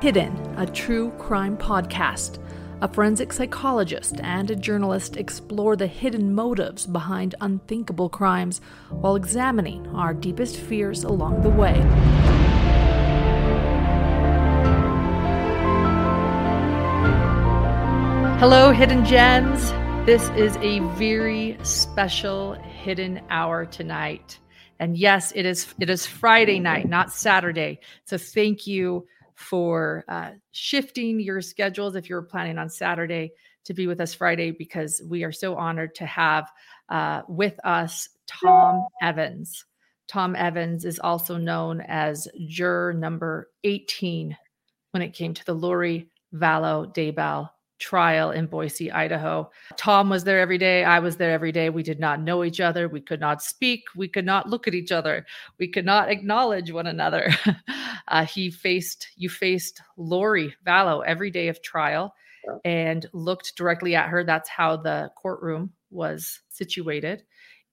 Hidden, a true crime podcast. A forensic psychologist and a journalist explore the hidden motives behind unthinkable crimes while examining our deepest fears along the way. Hello, Hidden Gems. This is a very special hidden hour tonight. And yes, it is it is Friday night, not Saturday. So thank you for uh, shifting your schedules if you're planning on Saturday to be with us Friday because we are so honored to have uh, with us Tom Evans. Tom Evans is also known as juror number 18 when it came to the Lori Vallow Daybell trial in Boise, Idaho. Tom was there every day. I was there every day. We did not know each other. We could not speak. We could not look at each other. We could not acknowledge one another. uh, he faced, you faced Lori Vallow every day of trial and looked directly at her. That's how the courtroom was situated.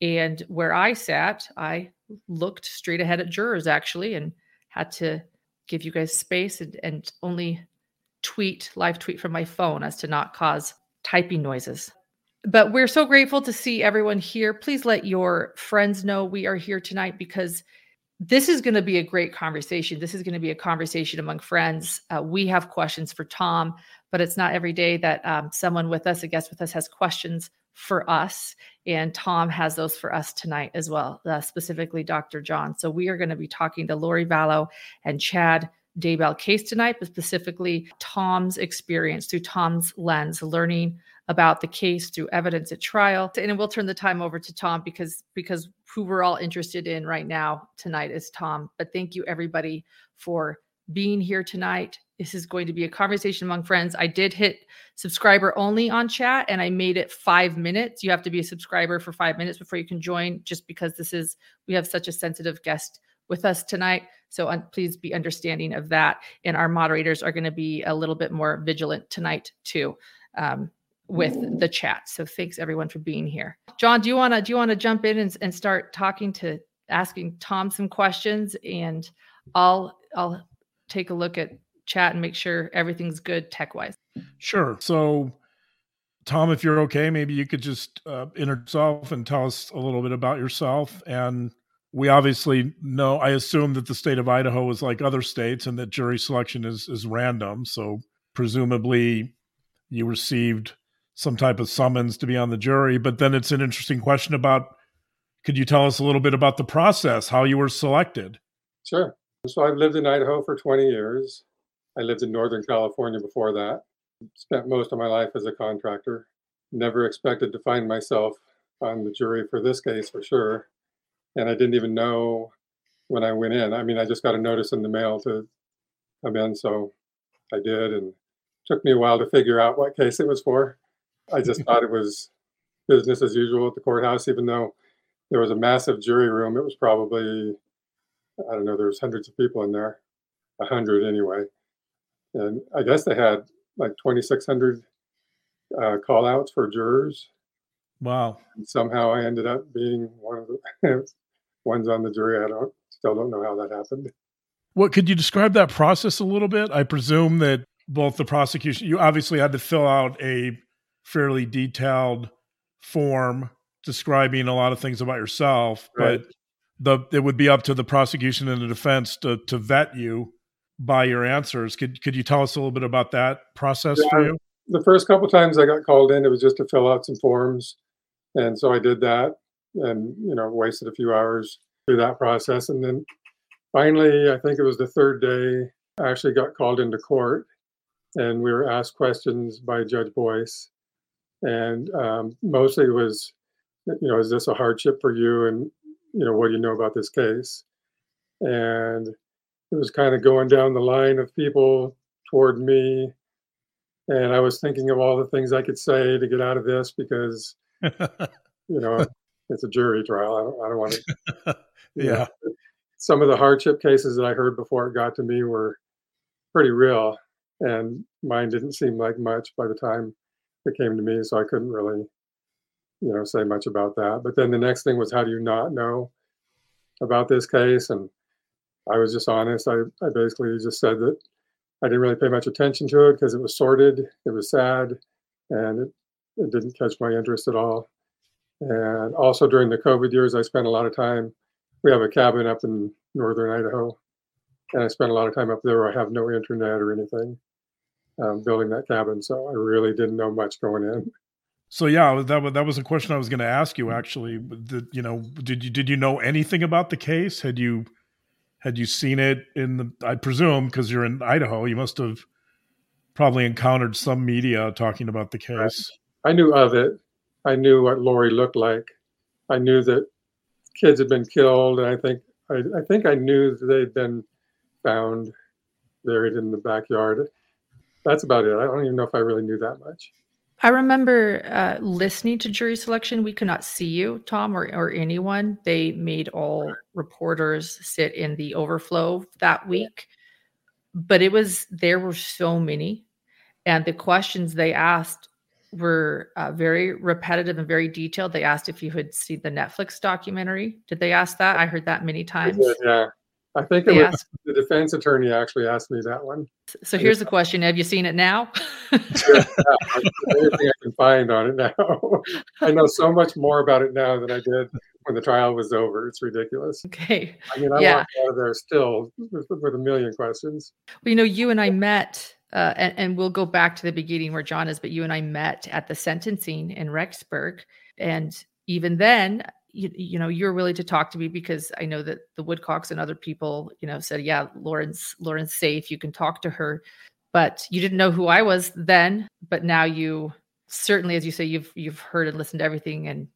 And where I sat, I looked straight ahead at jurors actually and had to give you guys space and, and only tweet, live tweet from my phone as to not cause typing noises. But we're so grateful to see everyone here. Please let your friends know we are here tonight because this is going to be a great conversation. This is going to be a conversation among friends. Uh, we have questions for Tom, but it's not every day that um, someone with us, a guest with us, has questions for us. And Tom has those for us tonight as well, uh, specifically Dr. John. So we are going to be talking to Lori Vallow and Chad Daybell case tonight, but specifically Tom's experience through Tom's lens, learning about the case through evidence at trial. And we'll turn the time over to Tom because because who we're all interested in right now tonight is Tom. But thank you everybody for being here tonight. This is going to be a conversation among friends. I did hit subscriber only on chat and I made it five minutes. You have to be a subscriber for five minutes before you can join, just because this is, we have such a sensitive guest with us tonight. So un- please be understanding of that. And our moderators are going to be a little bit more vigilant tonight too. Um, with the chat. So thanks everyone for being here. John, do you want to do you want to jump in and, and start talking to asking Tom some questions and I'll I'll take a look at chat and make sure everything's good tech wise. Sure. So Tom, if you're okay, maybe you could just uh, introduce yourself and tell us a little bit about yourself and we obviously know i assume that the state of idaho is like other states and that jury selection is is random. So presumably you received some type of summons to be on the jury but then it's an interesting question about could you tell us a little bit about the process how you were selected? Sure. So i've lived in idaho for 20 years. I lived in northern california before that. Spent most of my life as a contractor. Never expected to find myself on the jury for this case for sure and I didn't even know when I went in. I mean, I just got a notice in the mail to come in, so I did, and took me a while to figure out what case it was for. I just thought it was business as usual at the courthouse, even though there was a massive jury room. It was probably, I don't know, there was hundreds of people in there, a hundred anyway, and I guess they had like 2,600 uh, call outs for jurors. Wow. And somehow I ended up being one of the ones on the jury. I don't still don't know how that happened. What could you describe that process a little bit? I presume that both the prosecution, you obviously had to fill out a fairly detailed form describing a lot of things about yourself, right. but the it would be up to the prosecution and the defense to to vet you by your answers. Could could you tell us a little bit about that process yeah, for you? The first couple times I got called in, it was just to fill out some forms, and so I did that and you know wasted a few hours through that process. And then finally i think it was the third day i actually got called into court and we were asked questions by judge boyce. And um, mostly it was you know is this a hardship for you? And you know what do you know about this case? And it was kind of going down the line of people toward me. And I was thinking of all the things I could say to get out of this because, you know, it's a jury trial. I don't, I don't want to. yeah. Know, some of the hardship cases that I heard before it got to me were pretty real, and mine didn't seem like much by the time it came to me, so I couldn't really, you know, say much about that. But then the next thing was, how do you not know about this case? And I was just honest. I, I basically just said that I didn't really pay much attention to it because it was sordid, it was sad, and it, it didn't catch my interest at all. And also during the COVID years, I spent a lot of time. We have a cabin up in northern Idaho, and I spent a lot of time up there where I have no internet or anything um, building that cabin. So I really didn't know much going in. So yeah, that was that was a question I was going to ask you. Actually, did you know did you did you know anything about the case? Had you had you seen it in the? I presume because you're in Idaho, you must have probably encountered some media talking about the case. I knew of it. I knew what Lori looked like. I knew that kids had been killed, and I think I, I think I knew they'd been found buried in the backyard. That's about it. I don't even know if I really knew that much. I remember uh, listening to jury selection. We could not see you, Tom, or, or anyone. They made all reporters sit in the overflow that week. But it was, there were so many. And the questions they asked were uh, very repetitive and very detailed. They asked if you had seen the Netflix documentary. Did they ask that? I heard that many times. Did, yeah. I think it was asked, the defense attorney actually asked me that one. So here's the question: Have you seen it now? yeah, anything I can find on it now. I know so much more about it now than I did when the trial was over. It's ridiculous. Okay. I mean, I yeah. walked out of there still with, with a million questions. Well, you know, you and I met. Uh, and, and we'll go back to the beginning where John is, but you and I met at the sentencing in Rexburg. And even then, you, you know you're willing to talk to me because i know that the woodcocks and other people you know said yeah lauren's lauren's safe. You can talk to her. But you didn't know who i was then. But now you certainly as you say you've you've heard and listened to everything and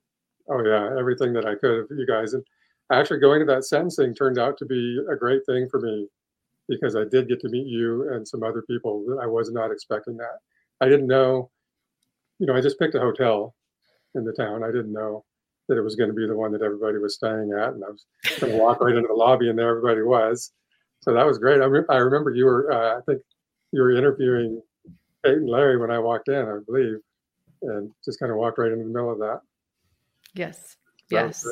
oh yeah everything that i could of you guys. And actually going to that sentencing turned out to be a great thing for me because i did get to meet you and some other people that i was not expecting that i didn't know you know i just picked a hotel in the town i didn't know that it was going to be the one that everybody was staying at, and I was going to walk right into the lobby, and there everybody was. So that was great. I, re- I remember you were, uh, I think, you were interviewing Kay and Larry when I walked in, I believe, and just kind of walked right into the middle of that. Yes. So yes.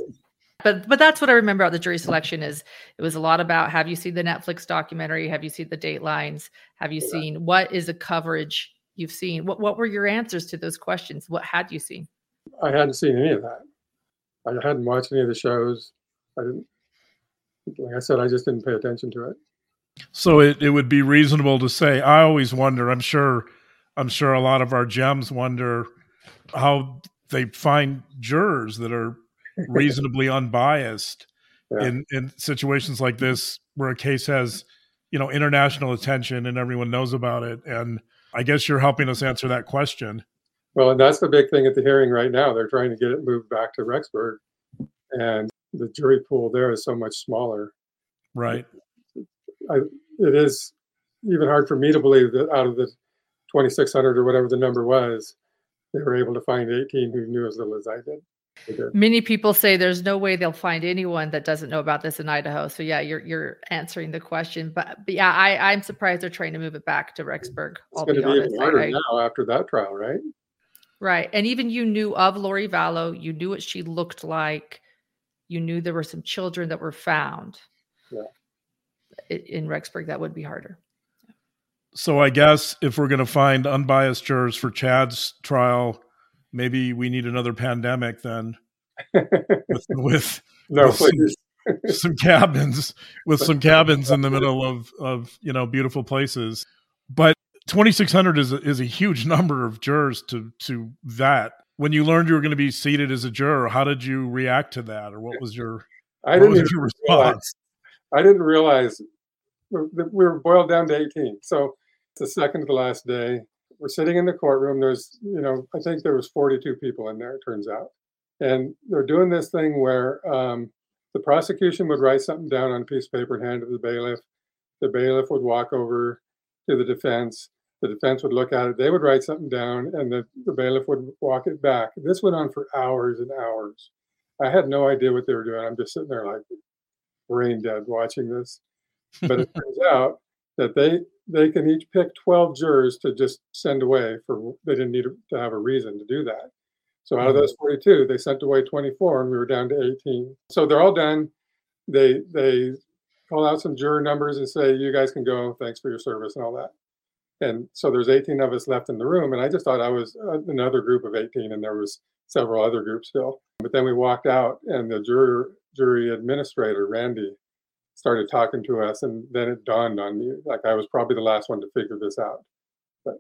But but that's what I remember about the jury selection is it was a lot about have you seen the Netflix documentary? Have you seen the Datelines? Have you yeah. seen what is the coverage you've seen? What what were your answers to those questions? What had you seen? I hadn't seen any of that. I hadn't watched any of the shows. I didn't, like I said, I just didn't pay attention to it. So it, it would be reasonable to say, I always wonder, I'm sure, I'm sure a lot of our gems wonder how they find jurors that are reasonably unbiased yeah. in, in situations like this where a case has, you know, international attention and everyone knows about it. And I guess you're helping us answer that question. Well, and that's the big thing at the hearing right now. They're trying to get it moved back to Rexburg, and the jury pool there is so much smaller. Right. I, it is even hard for me to believe that out of the 2,600 or whatever the number was, they were able to find 18 who knew as little as I did. Many people say there's no way they'll find anyone that doesn't know about this in Idaho. So yeah, you're you're answering the question, but, but yeah, I I'm surprised they're trying to move it back to Rexburg. It's going to be, even harder I, now after that trial, right? Right. And even you knew of Lori Vallow, you knew what she looked like, you knew there were some children that were found. Yeah. In Rexburg, that would be harder. So I guess if we're going to find unbiased jurors for Chad's trial, maybe we need another pandemic then with, with, no, with some, some, cabins with some cabins in the middle of, of, you know, beautiful places. But 2600 is a, is a huge number of jurors to to that. When you learned you were going to be seated as a juror how did you react to that? Or what was your i didn't your response? Realize, i didn't realize we were boiled down to 18 so it's the second to the last day we're sitting in the courtroom there's you know i think there was 42 people in there it turns out and they're doing this thing where um, the prosecution would write something down on a piece of paper and hand it to the bailiff The bailiff would walk over to the defense. The defense would look at it. They would write something down, and the, the bailiff would walk it back. This went on for hours and hours. I had no idea what they were doing. I'm just sitting there like brain dead watching this. But it turns out that they they can each pick 12 jurors to just send away for they didn't need to have a reason to do that. So out of mm-hmm. those 42, they sent away 24, and we were down to 18. So they're all done. They they call out some juror numbers and say, "You guys can go. Thanks for your service and all that." And so there's 18 of us left in the room, and I just thought I was uh, another group of 18, and there was several other groups still. But then we walked out, and the juror jury administrator Randy started talking to us, and then it dawned on me like I was probably the last one to figure this out. But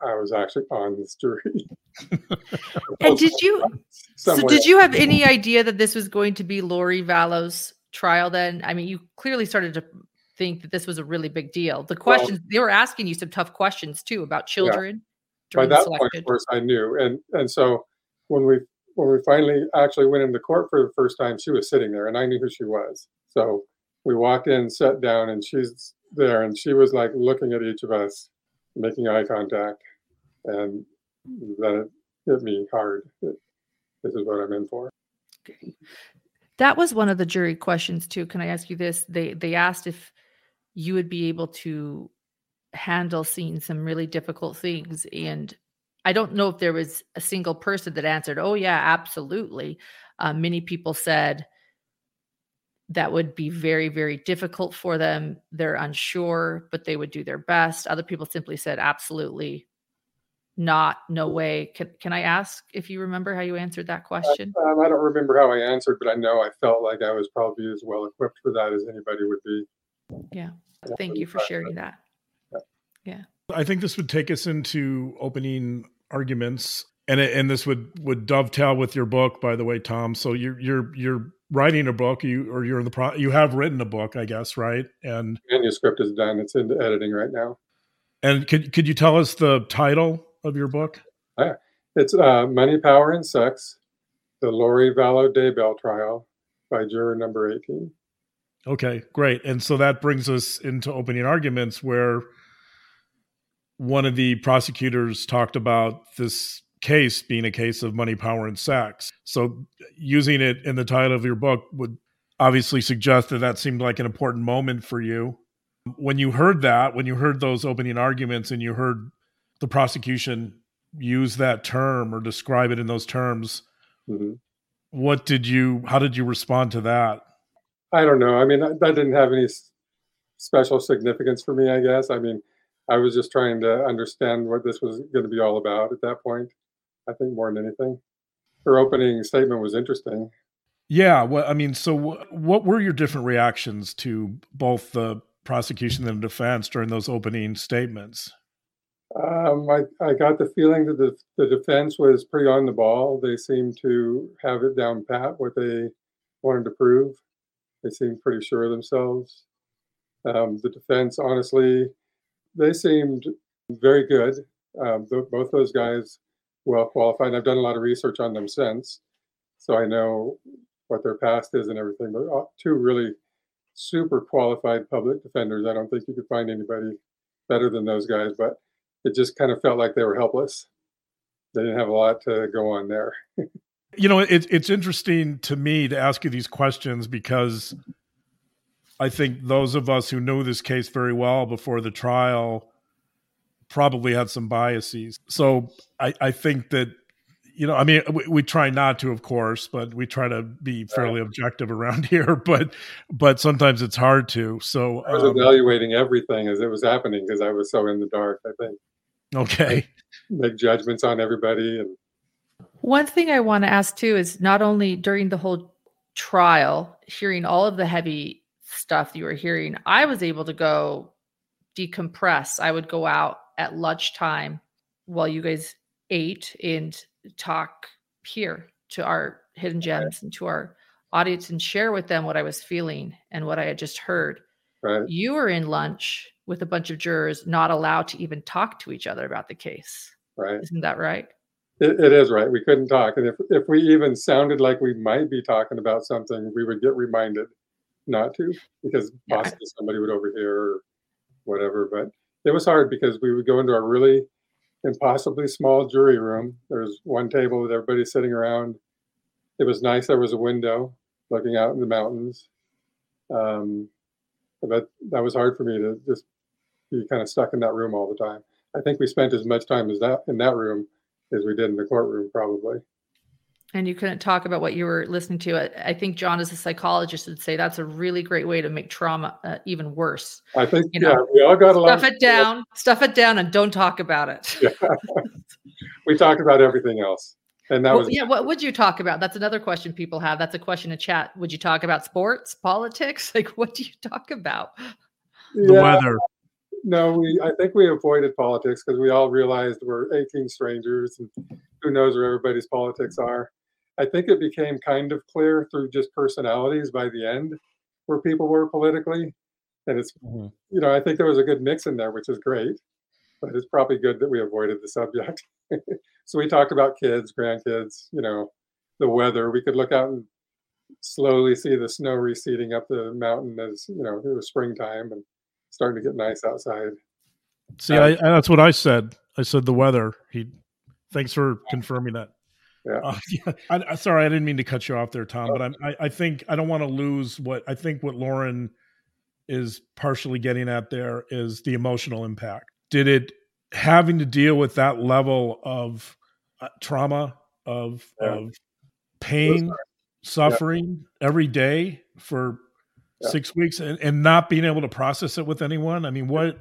I was actually on this jury. and did you? So did you have any idea that this was going to be Lori Vallow's trial? Then I mean, you clearly started to think that this was a really big deal. The questions well, they were asking you some tough questions too about children. Yeah. By that point, of course, I knew, and and so when we when we finally actually went into court for the first time, she was sitting there, and I knew who she was. So we walked in, sat down, and she's there, and she was like looking at each of us, making eye contact, and then it hit me hard. This is what I'm in for. Okay. That was one of the jury questions too. Can I ask you this? They they asked if you would be able to handle seeing some really difficult things and i don't know if there was a single person that answered oh yeah absolutely uh, many people said that would be very very difficult for them they're unsure but they would do their best other people simply said absolutely not no way can, can i ask if you remember how you answered that question um, i don't remember how i answered but i know i felt like i was probably as well equipped for that as anybody would be yeah. Thank you for sharing that. Yeah. I think this would take us into opening arguments and and this would would dovetail with your book by the way Tom. So you're you're you're writing a book you or you're in the pro you have written a book I guess, right? And manuscript is done. It's in editing right now. And could could you tell us the title of your book? Yeah. It's uh, Money, Power, and Sex, the Lori Vallow Daybell Trial by juror number 18. Okay, great. And so that brings us into opening arguments where one of the prosecutors talked about this case being a case of money, power, and sex. So using it in the title of your book would obviously suggest that that seemed like an important moment for you. When you heard that, when you heard those opening arguments and you heard the prosecution use that term or describe it in those terms, mm-hmm. what did you, how did you respond to that? I don't know. I mean, that, that didn't have any special significance for me, I guess. I mean, I was just trying to understand what this was going to be all about at that point. I think more than anything. Her opening statement was interesting. Yeah, well, I mean, so what were your different reactions to both the prosecution and the defense during those opening statements? Um, I, I got the feeling that the, the defense was pretty on the ball. They seemed to have it down pat what they wanted to prove. They seemed pretty sure of themselves. Um, the defense, honestly, they seemed very good. Um, both those guys, well qualified. I've done a lot of research on them since, so I know what their past is and everything. But uh, two really super qualified public defenders. I don't think you could find anybody better than those guys. But it just kind of felt like they were helpless. They didn't have a lot to go on there. You know, it, it's interesting to me to ask you these questions because I think those of us who knew this case very well before the trial probably had some biases. So I, I think that, you know, I mean, we, we, try not to, of course, but we try to be fairly objective around here. But but sometimes it's hard to. So I was um, evaluating everything as it was happening because I was so in the dark. I think. Okay. Make judgments on everybody and one thing I want to ask too is not only during the whole trial, hearing all of the heavy stuff you were hearing, I was able to go decompress. I would go out at lunchtime while you guys ate and talk here to our hidden gems and to our audience and share with them what I was feeling and what I had just heard. Right. You were in lunch with a bunch of jurors, not allowed to even talk to each other about the case. Right. Isn't that right? It, it is right. We couldn't talk, and if if we even sounded like we might be talking about something, we would get reminded not to because possibly somebody would overhear or whatever. But it was hard because we would go into a really impossibly small jury room. There was one table with everybody sitting around. It was nice. There was a window looking out in the mountains. Um, but that was hard for me to just be kind of stuck in that room all the time. I think we spent as much time as that in that room as we did in the courtroom, probably. And you couldn't talk about what you were listening to. I think John, as a psychologist, would say that's a really great way to make trauma uh, even worse. I think you know, yeah, we all got a lot. stuff it down, stuff it down, and don't talk about it. Yeah. we talked about everything else, and that well, was yeah. What would you talk about? That's another question people have. That's a question in chat. Would you talk about sports, politics? Like, what do you talk about? The yeah. weather no, we. I think we avoided politics because we all realized we're 18 strangers, and who knows where everybody's politics are. I think it became kind of clear through just personalities by the end where people were politically, and it's mm-hmm. you know I think there was a good mix in there, which is great. But it's probably good that we avoided the subject. so we talked about kids, grandkids, you know, the weather. We could look out and slowly see the snow receding up the mountain as you know it was springtime and starting to get nice outside. See, um, I, that's what I said. I said the weather. He, thanks for confirming that. Yeah. Uh, yeah. I, I, sorry, I didn't mean to cut you off there, Tom. But I'm, I, I think I don't want to lose what I think what Lauren is partially getting at there is the emotional impact. Did it having to deal with that level of uh, trauma, of yeah. of pain, suffering yeah. every day for six weeks and, and not being able to process it with anyone? I mean, what?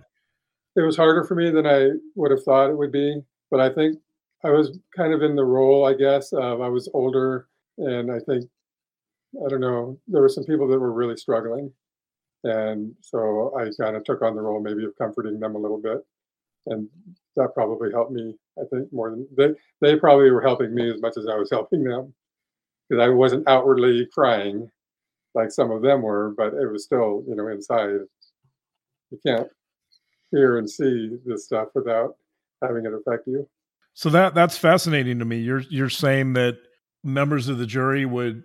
It was harder for me than I would have thought it would be, but I think I was kind of in the role, I guess, I was older, and I think I don't know, there were some people that were really struggling, and so I kind of took on the role maybe of comforting them a little bit, and that probably helped me. I think more than they they probably were helping me as much as I was helping them because I wasn't outwardly crying, like some of them were, but it was still, you know, inside. You can't hear and see this stuff without having it affect you. So that that's fascinating to me. You're you're saying that members of the jury would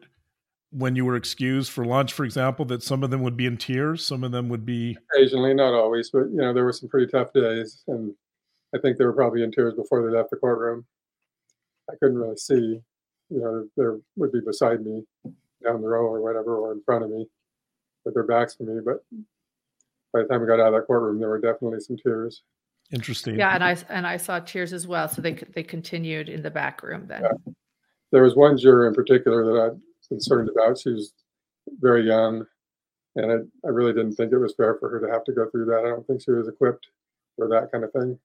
when you were excused for lunch, for example, that some of them would be in tears, some of them would be occasionally, not always, but you know, there were some pretty tough days and I think they were probably in tears before they left the courtroom. I couldn't really see, you know, there would be beside me down the row or whatever, or in front of me with their backs to me. But by the time we got out of that courtroom, there were definitely some tears. Interesting. Yeah, and I and I saw tears as well. So they they continued in the back room then. Yeah. There was one juror in particular that I'm concerned about. She was very young, and I, I really didn't think it was fair for her to have to go through that. I don't think she was equipped for that kind of thing.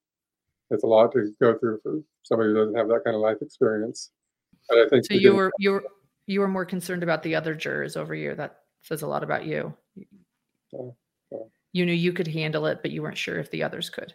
It's a lot to go through for somebody who doesn't have that kind of life experience. But I think so. You were you were you were more concerned about the other jurors over you. That says a lot about you. You knew you could handle it, but you weren't sure if the others could.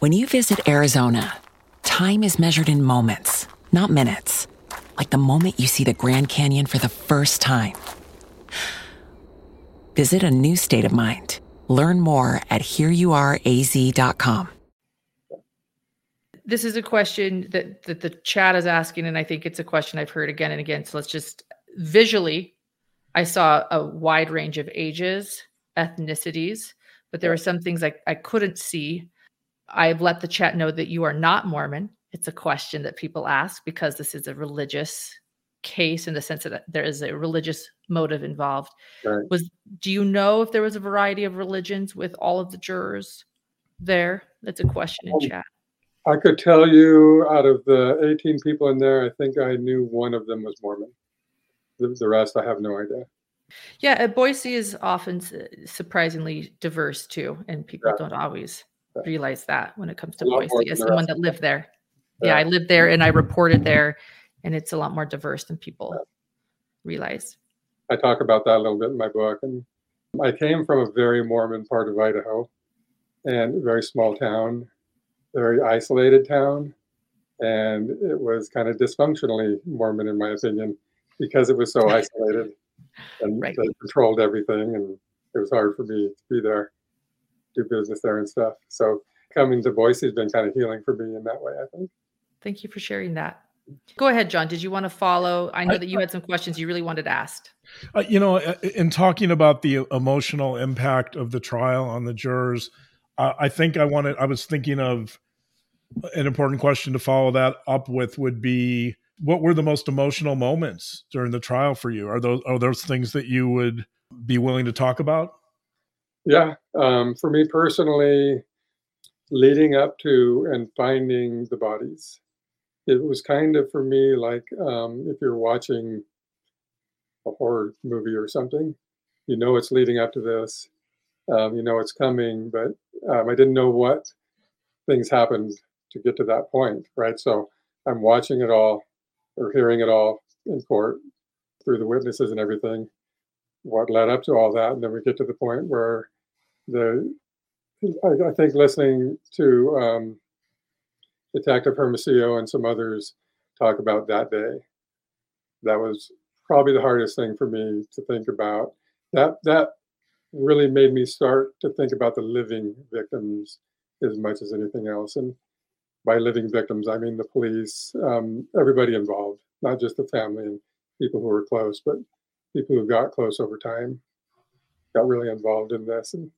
When you visit Arizona, time is measured in moments, not minutes. Like the moment you see the Grand Canyon for the first time. Visit a new state of mind. Learn more at hereyouareaz.com. This is a question that, that the chat is asking, and I think it's a question I've heard again and again. So let's just visually, I saw a wide range of ages, ethnicities, but there were some things I, I couldn't see I've let the chat know that you are not Mormon. It's a question that people ask because this is a religious case in the sense that there is a religious motive involved. Right. Was do you know if there was a variety of religions with all of the jurors there? That's a question in um, chat. I could tell you out of the 18 people in there, I think I knew one of them was Mormon. The, the rest, I have no idea. Yeah, Boise is often surprisingly diverse too, and people yeah. don't always realize that when it comes to Boise as someone that lived there. Yeah. yeah. I lived there and I reported there, and it's a lot more diverse than people yeah. realize. I talk about that a little bit in my book, and I came from a very Mormon part of Idaho and a very small town, very isolated town. And it was kind of dysfunctionally Mormon, in my opinion, because it was so isolated and right. they controlled everything. And it was hard for me to be there, do business there and stuff. So coming to Boise has been kind of healing for me in that way, I think. Thank you for sharing that. Go ahead, John. Did you want to follow? I know that you had some questions you really wanted asked. Uh, you know, in talking about the emotional impact of the trial on the jurors, uh, I think I wanted, I was thinking of an important question to follow that up with would be what were the most emotional moments during the trial for you? Are those, are those things that you would be willing to talk about? Yeah. Um, for me personally, leading up to and finding the bodies it was kind of for me like um, if you're watching a horror movie or something, you know it's leading up to this, um, you know it's coming, but um, I didn't know what things happened to get to that point, right? So I'm watching it all or hearing it all in court through the witnesses and everything, what led up to all that, and then we get to the point where the I, I think listening to um, Detective Hermosillo and some others talk about that day. That was probably the hardest thing for me to think about. That that really made me start to think about the living victims as much as anything else. And by living victims, I mean the police, um, everybody involved, not just the family and people who were close, but people who got close over time, got really involved in this, and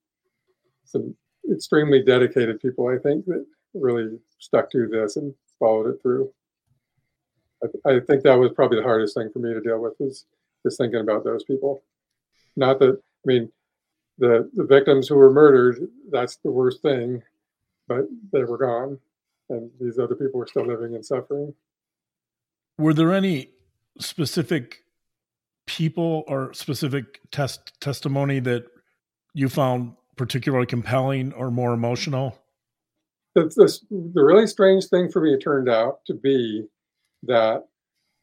some extremely dedicated people. I think that really stuck to this and followed it through. I, I, think that was probably the hardest thing for me to deal with was just thinking about those people. Not that I mean, the the victims who were murdered, that's the worst thing, but they were gone, and these other people were still living and suffering. Were there any specific people or specific test testimony that you found particularly compelling or more emotional? the, the, the really strange thing for me turned out to be that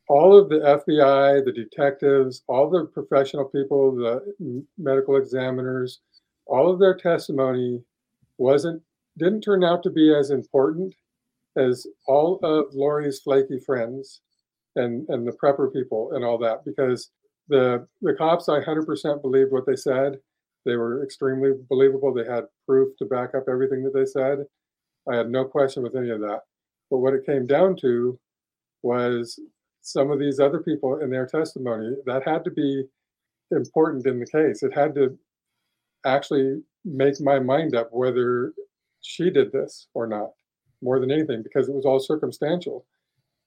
all of the FBI, the detectives, all the professional people, the medical examiners, all of their testimony wasn't didn't turn out to be as important as all of Lori's flaky friends and and the prepper people and all that because the the cops I 100% believed what they said. They were extremely believable. They had proof to back up everything that they said. I had no question with any of that. But what it came down to was some of these other people in their testimony that had to be important in the case. It had to actually make my mind up whether she did this or not, more than anything, because it was all circumstantial.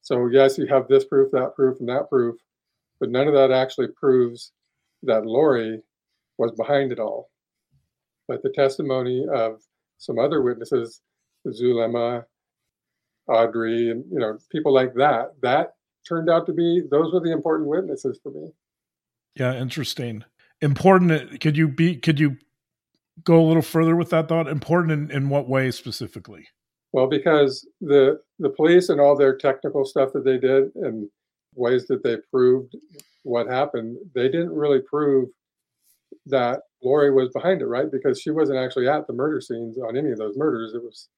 So, yes, you have this proof, that proof, and that proof, but none of that actually proves that Lori was behind it all. But the testimony of some other witnesses Zulema, Audrey, and you know people like that. That turned out to be those were the important witnesses for me. Yeah, interesting. Important. Could you be? Could you go a little further with that thought? Important in, in what way specifically? Well, because the the police and all their technical stuff that they did and ways that they proved what happened, they didn't really prove that Lori was behind it, right? Because she wasn't actually at the murder scenes on any of those murders. It was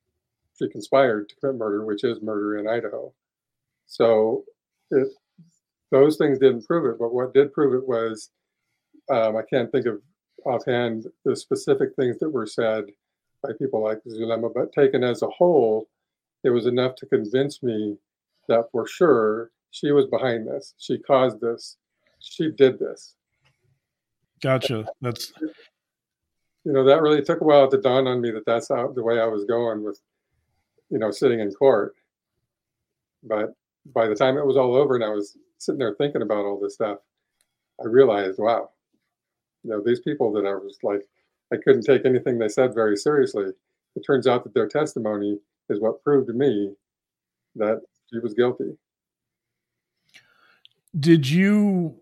she conspired to commit murder, which is murder in Idaho. So it, those things didn't prove it, but what did prove it was um, I can't think of offhand the specific things that were said by people like Zulema, but taken as a whole, it was enough to convince me that for sure she was behind this. She caused this. She did this. Gotcha. That's you know that really took a while to dawn on me that that's how the way I was going with you know, sitting in court. But by the time it was all over and I was sitting there thinking about all this stuff, I realized, wow, you know, these people that I was like, I couldn't take anything they said very seriously. It turns out that their testimony is what proved to me that she was guilty. Did you?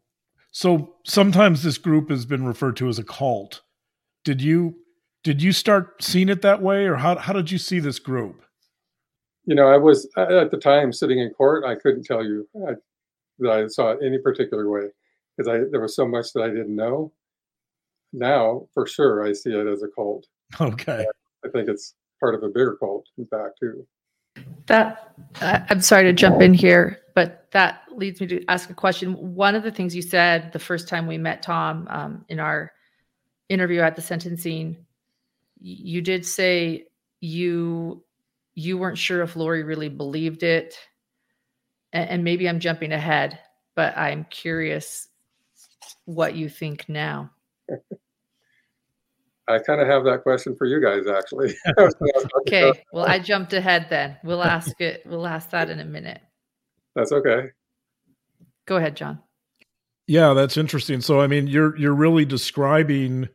So sometimes this group has been referred to as a cult. Did you? Did you start seeing it that way, or how how did you see this group? you know, I was at the time sitting in court. I couldn't tell you I, that I saw it any particular way because I there was so much that I didn't know. now for sure I see it as a cult. Okay. I think it's part of a bigger cult, in fact, too. That uh, I'm sorry to jump in here, but that leads me to ask a question. One of the things you said the first time we met Tom um, in our interview at the sentencing, you did say you you weren't sure if Lori really believed it, and, and maybe I'm jumping ahead, but I'm curious what you think now. I kind of have that question for you guys, actually. okay. Well, I jumped ahead then. We'll ask it. We'll ask that in a minute. That's okay. Go ahead, John. Yeah, that's interesting. So, I mean, you're you're really describing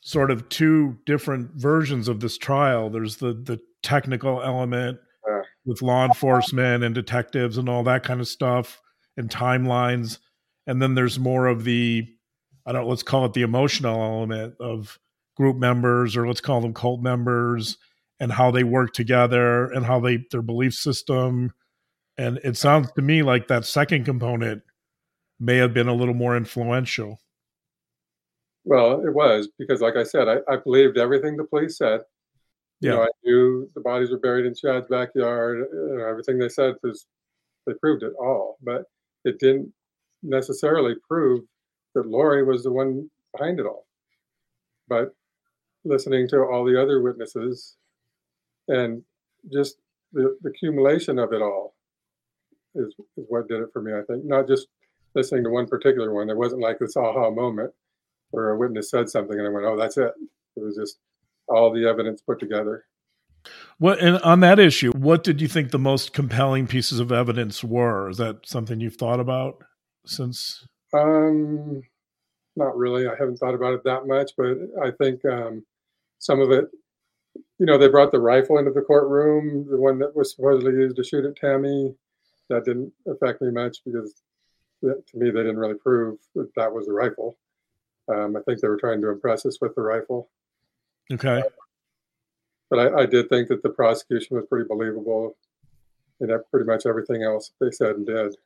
sort of two different versions of this trial. There's the the technical element Uh, with law enforcement and detectives and all that kind of stuff and timelines, and then there's more of the I don't let's call it the emotional element of group members or let's call them cult members and how they work together and how they their belief system and it sounds to me like that second component may have been a little more influential well, it was because, like I said, I, I believed everything the police said. You know, Yeah. I knew the bodies were buried in Chad's backyard. You know, everything they said was they proved it all, but it didn't necessarily prove that Lori was the one behind it all. But listening to all the other witnesses and just the, the accumulation of it all is, is what did it for me, I think. Not just listening to one particular one. There wasn't like this aha moment where a witness said something and I went, oh, that's it. It was just all the evidence put together. what and on that issue what did you think the most compelling pieces of evidence were is that something you've thought about since Um, not really. I haven't thought about it that much, but I think um, some of it, you know, they brought the rifle into the courtroom, the one that was supposedly used to shoot at Tammy. That didn't affect me much because to me, they didn't really prove that that was a rifle. Um, I think they were trying to impress us with the rifle. okay But I, I did think that the prosecution was pretty believable in pretty much everything else they said and did.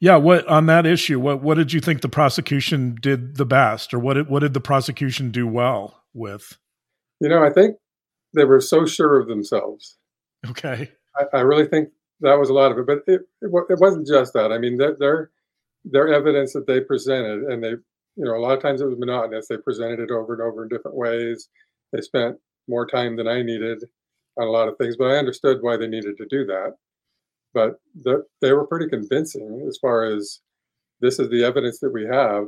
Yeah what on that issue what what did you think the prosecution did the best or what did, what did the prosecution do well with You know, I think they were so sure of themselves. okay I, I really think that was a lot of it, but it, it, it wasn't just that. I mean, their, their their evidence that they presented, and they, you know, a lot of times it was monotonous. They presented it over and over in different ways. They spent more time than I needed on a lot of things, but I understood why they needed to do that. But the, they were pretty convincing as far as this is the evidence that we have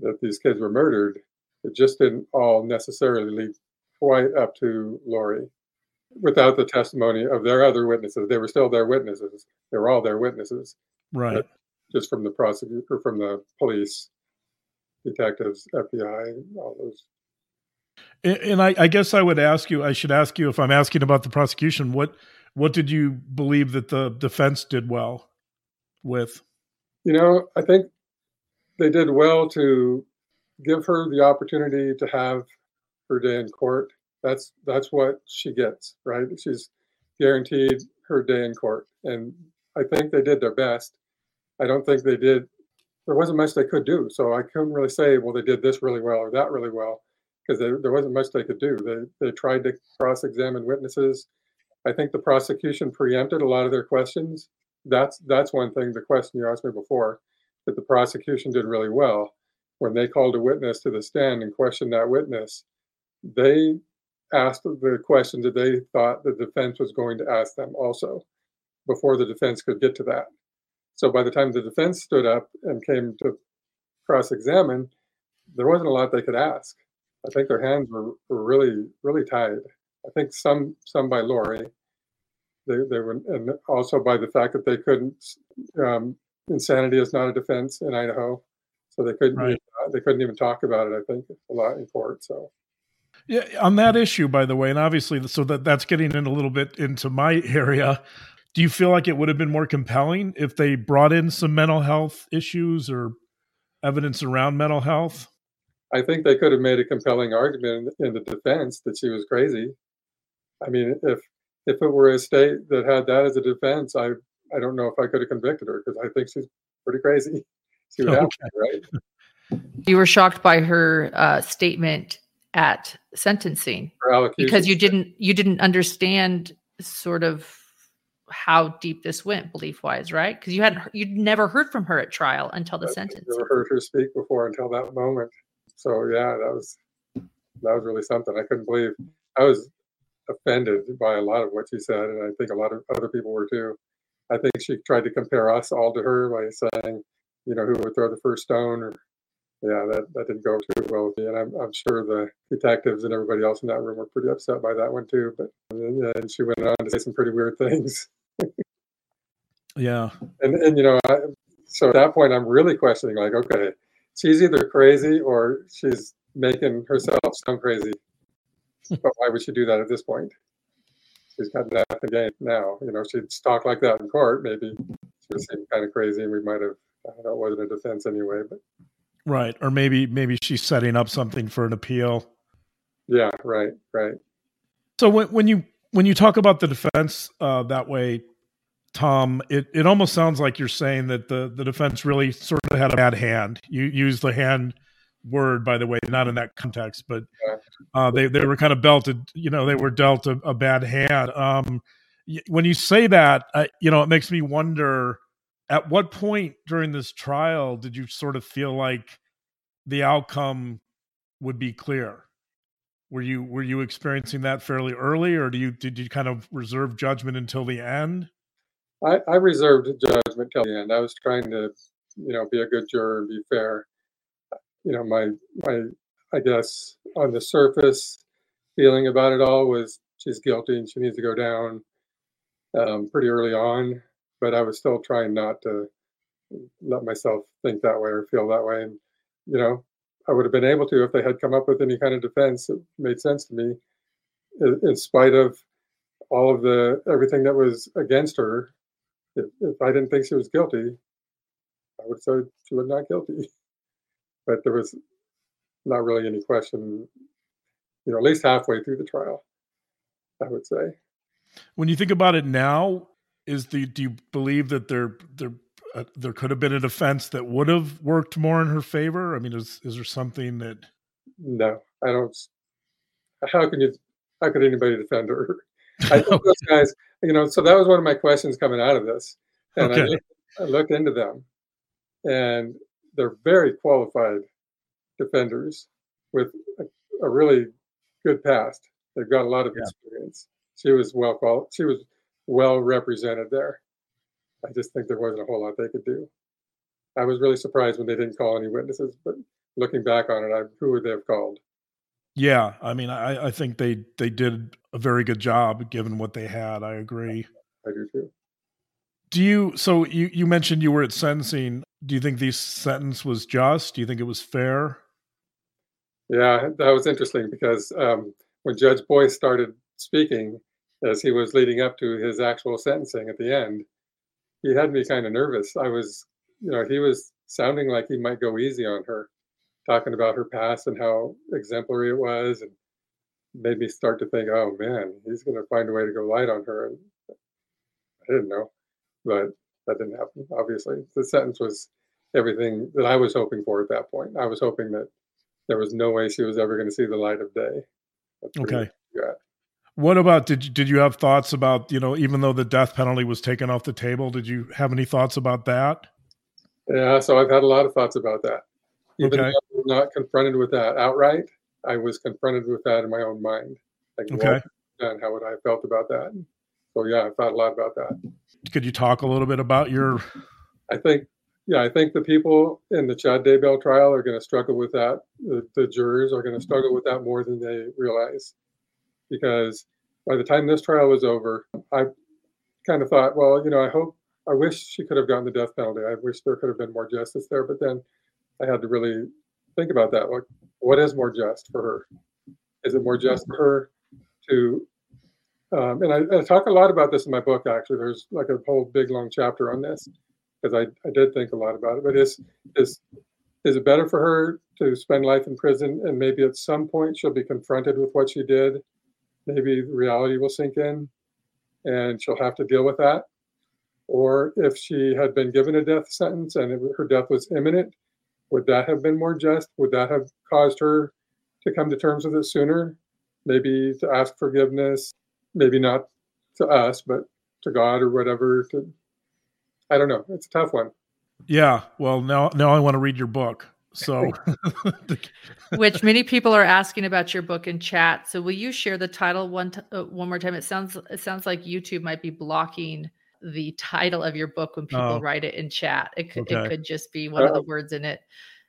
that these kids were murdered. It just didn't all necessarily lead quite up to Lori without the testimony of their other witnesses. They were still their witnesses. They were all their witnesses, right just from the prosecutor, from the police, detectives, FBI, all those. And, and I, I guess I would ask you. I should ask you if I'm asking about the prosecution. What what did you believe that the defense did well with? You know, I think they did well to give her the opportunity to have her day in court. That's that's what she gets, right? She's guaranteed her day in court, and I think they did their best. I don't think they did. There wasn't much they could do, so I couldn't really say, well, they did this really well or that really well, because there wasn't much they could do. They they tried to cross-examine witnesses. I think the prosecution preempted a lot of their questions. That's that's one thing. The question you asked me before, that the prosecution did really well when they called a witness to the stand and questioned that witness. They asked the questions that they thought the defense was going to ask them also before the defense could get to that. So by the time the defense stood up and came to cross examine, there wasn't a lot they could ask. I think their hands were, were really, really tied. I think some some by Lori. They, they were, and also by the fact that they couldn't. Um, insanity is not a defense in Idaho, so they couldn't. Right. even- they couldn't even talk about it. I think a lot in court. So Yeah, on that issue, by the way, and obviously, so that that's getting in a little bit into my area. Do you feel like it would have been more compelling if they brought in some mental health issues or evidence around mental health? I think they could have made a compelling argument in, in the defense that she was crazy. I mean, if if it were a state that had that as a defense, I I don't know if I could have convicted her because I think she's pretty crazy. She would have to, right? You were shocked by her uh, statement at sentencing because you didn't you didn't understand sort of how deep this went belief wise right? Because you hadn't you'd never heard from her at trial until the sentence never heard her speak before until that moment. So yeah that was that was really something. I couldn't believe i was offended by a lot of what she said and i think a lot of other people were too i think she tried to compare us all to her by saying you know who would throw the first stone or yeah, that, that didn't go too well with me. And I'm, I'm sure the detectives and everybody else in that room were pretty upset by that one too. But and she went on to say some pretty weird things. yeah. And, and you know, I, so at that point, I'm really questioning like, okay, she's either crazy or she's making herself sound crazy. But why would she do that at this point? She's got that again now. You know, she'd talk like that in court. Maybe she would seem kind of crazy and we might have, I don't know, it wasn't a defense anyway, but Right. Or maybe maybe she's setting up something for an appeal. Yeah, right, right. So when when you when you talk about the defense uh, that way, Tom, it, it almost sounds like you're saying that the, the defense really sort of had a bad hand. You use the hand word, by the way, not in that context, but uh, they they were kind of belted. You know, they were dealt a, a bad hand. Um, when you say that, uh, you know, it makes me wonder at what point during this trial did you sort of feel like the outcome would be clear were you were you experiencing that fairly early or do you did you kind of reserve judgment until the end i, I reserved judgment till the end i was trying to you know be a good juror and be fair you know my my i guess on the surface feeling about it all was she's guilty and she needs to go down um, pretty early on but I was still trying not to let myself think that way or feel that way. And, you know, I would have been able to if they had come up with any kind of defense that made sense to me, in spite of all of the everything that was against her. If, if I didn't think she was guilty, I would say she was not guilty. But there was not really any question, you know, at least halfway through the trial, I would say. When you think about it now, is the do you believe that there there uh, there could have been a defense that would have worked more in her favor? I mean, is is there something that? No, I don't. How can you? How could anybody defend her? I think those guys, you know. So that was one of my questions coming out of this, and okay. I, looked, I looked into them, and they're very qualified defenders with a, a really good past. They've got a lot of yeah. experience. She was well qualified. She was well represented there. I just think there wasn't a whole lot they could do. I was really surprised when they didn't call any witnesses, but looking back on it, I, who would they have called? Yeah, I mean, I, I think they they did a very good job given what they had. I agree. I do too. Do you? So you you mentioned you were at sentencing. Do you think this sentence was just? Do you think it was fair? Yeah, that was interesting because um, when Judge Boyce started speaking, as he was leading up to his actual sentencing at the end, he had me kind of nervous. I was, you know, he was sounding like he might go easy on her, talking about her past and how exemplary it was, and made me start to think, oh man, he's going to find a way to go light on her. And I didn't know, but that didn't happen. Obviously, the sentence was everything that I was hoping for at that point. I was hoping that there was no way she was ever going to see the light of day. okay. What about did you, did you have thoughts about you know even though the death penalty was taken off the table, did you have any thoughts about that? Yeah, so I've had a lot of thoughts about that. Even okay. though I was not confronted with that outright, I was confronted with that in my own mind. Like, okay. And how would I have felt about that? So yeah, I thought a lot about that. Could you talk a little bit about your? I think yeah, I think the people in the Chad Daybell trial are going to struggle with that. The, the jurors are going to struggle with that more than they realize because by the time this trial was over, I kind of thought, well, you know, I hope, I wish she could have gotten the death penalty. I wish there could have been more justice there. But then I had to really think about that. Like, what is more just for her? Is it more just for her to, um, and I, I, talk a lot about this in my book, actually. There's like a whole big long chapter on this because I, I did think a lot about it. But is, is, is it better for her to spend life in prison and maybe at some point she'll be confronted with what she did maybe reality will sink in and she'll have to deal with that. Or if she had been given a death sentence and her death was imminent, Would that have been more just? Would that have caused her to come to terms with it sooner? Maybe to ask forgiveness, maybe not to us, but to God or whatever. To, I don't know. It's a tough one. Yeah. Well, now now I want to read your book. So, which many people are asking about your book in chat. So, will you share the title one t- uh, one more time? It sounds it sounds like YouTube might be blocking the title of your book when people oh. write it in chat. It could okay. it could just be one of the words in it.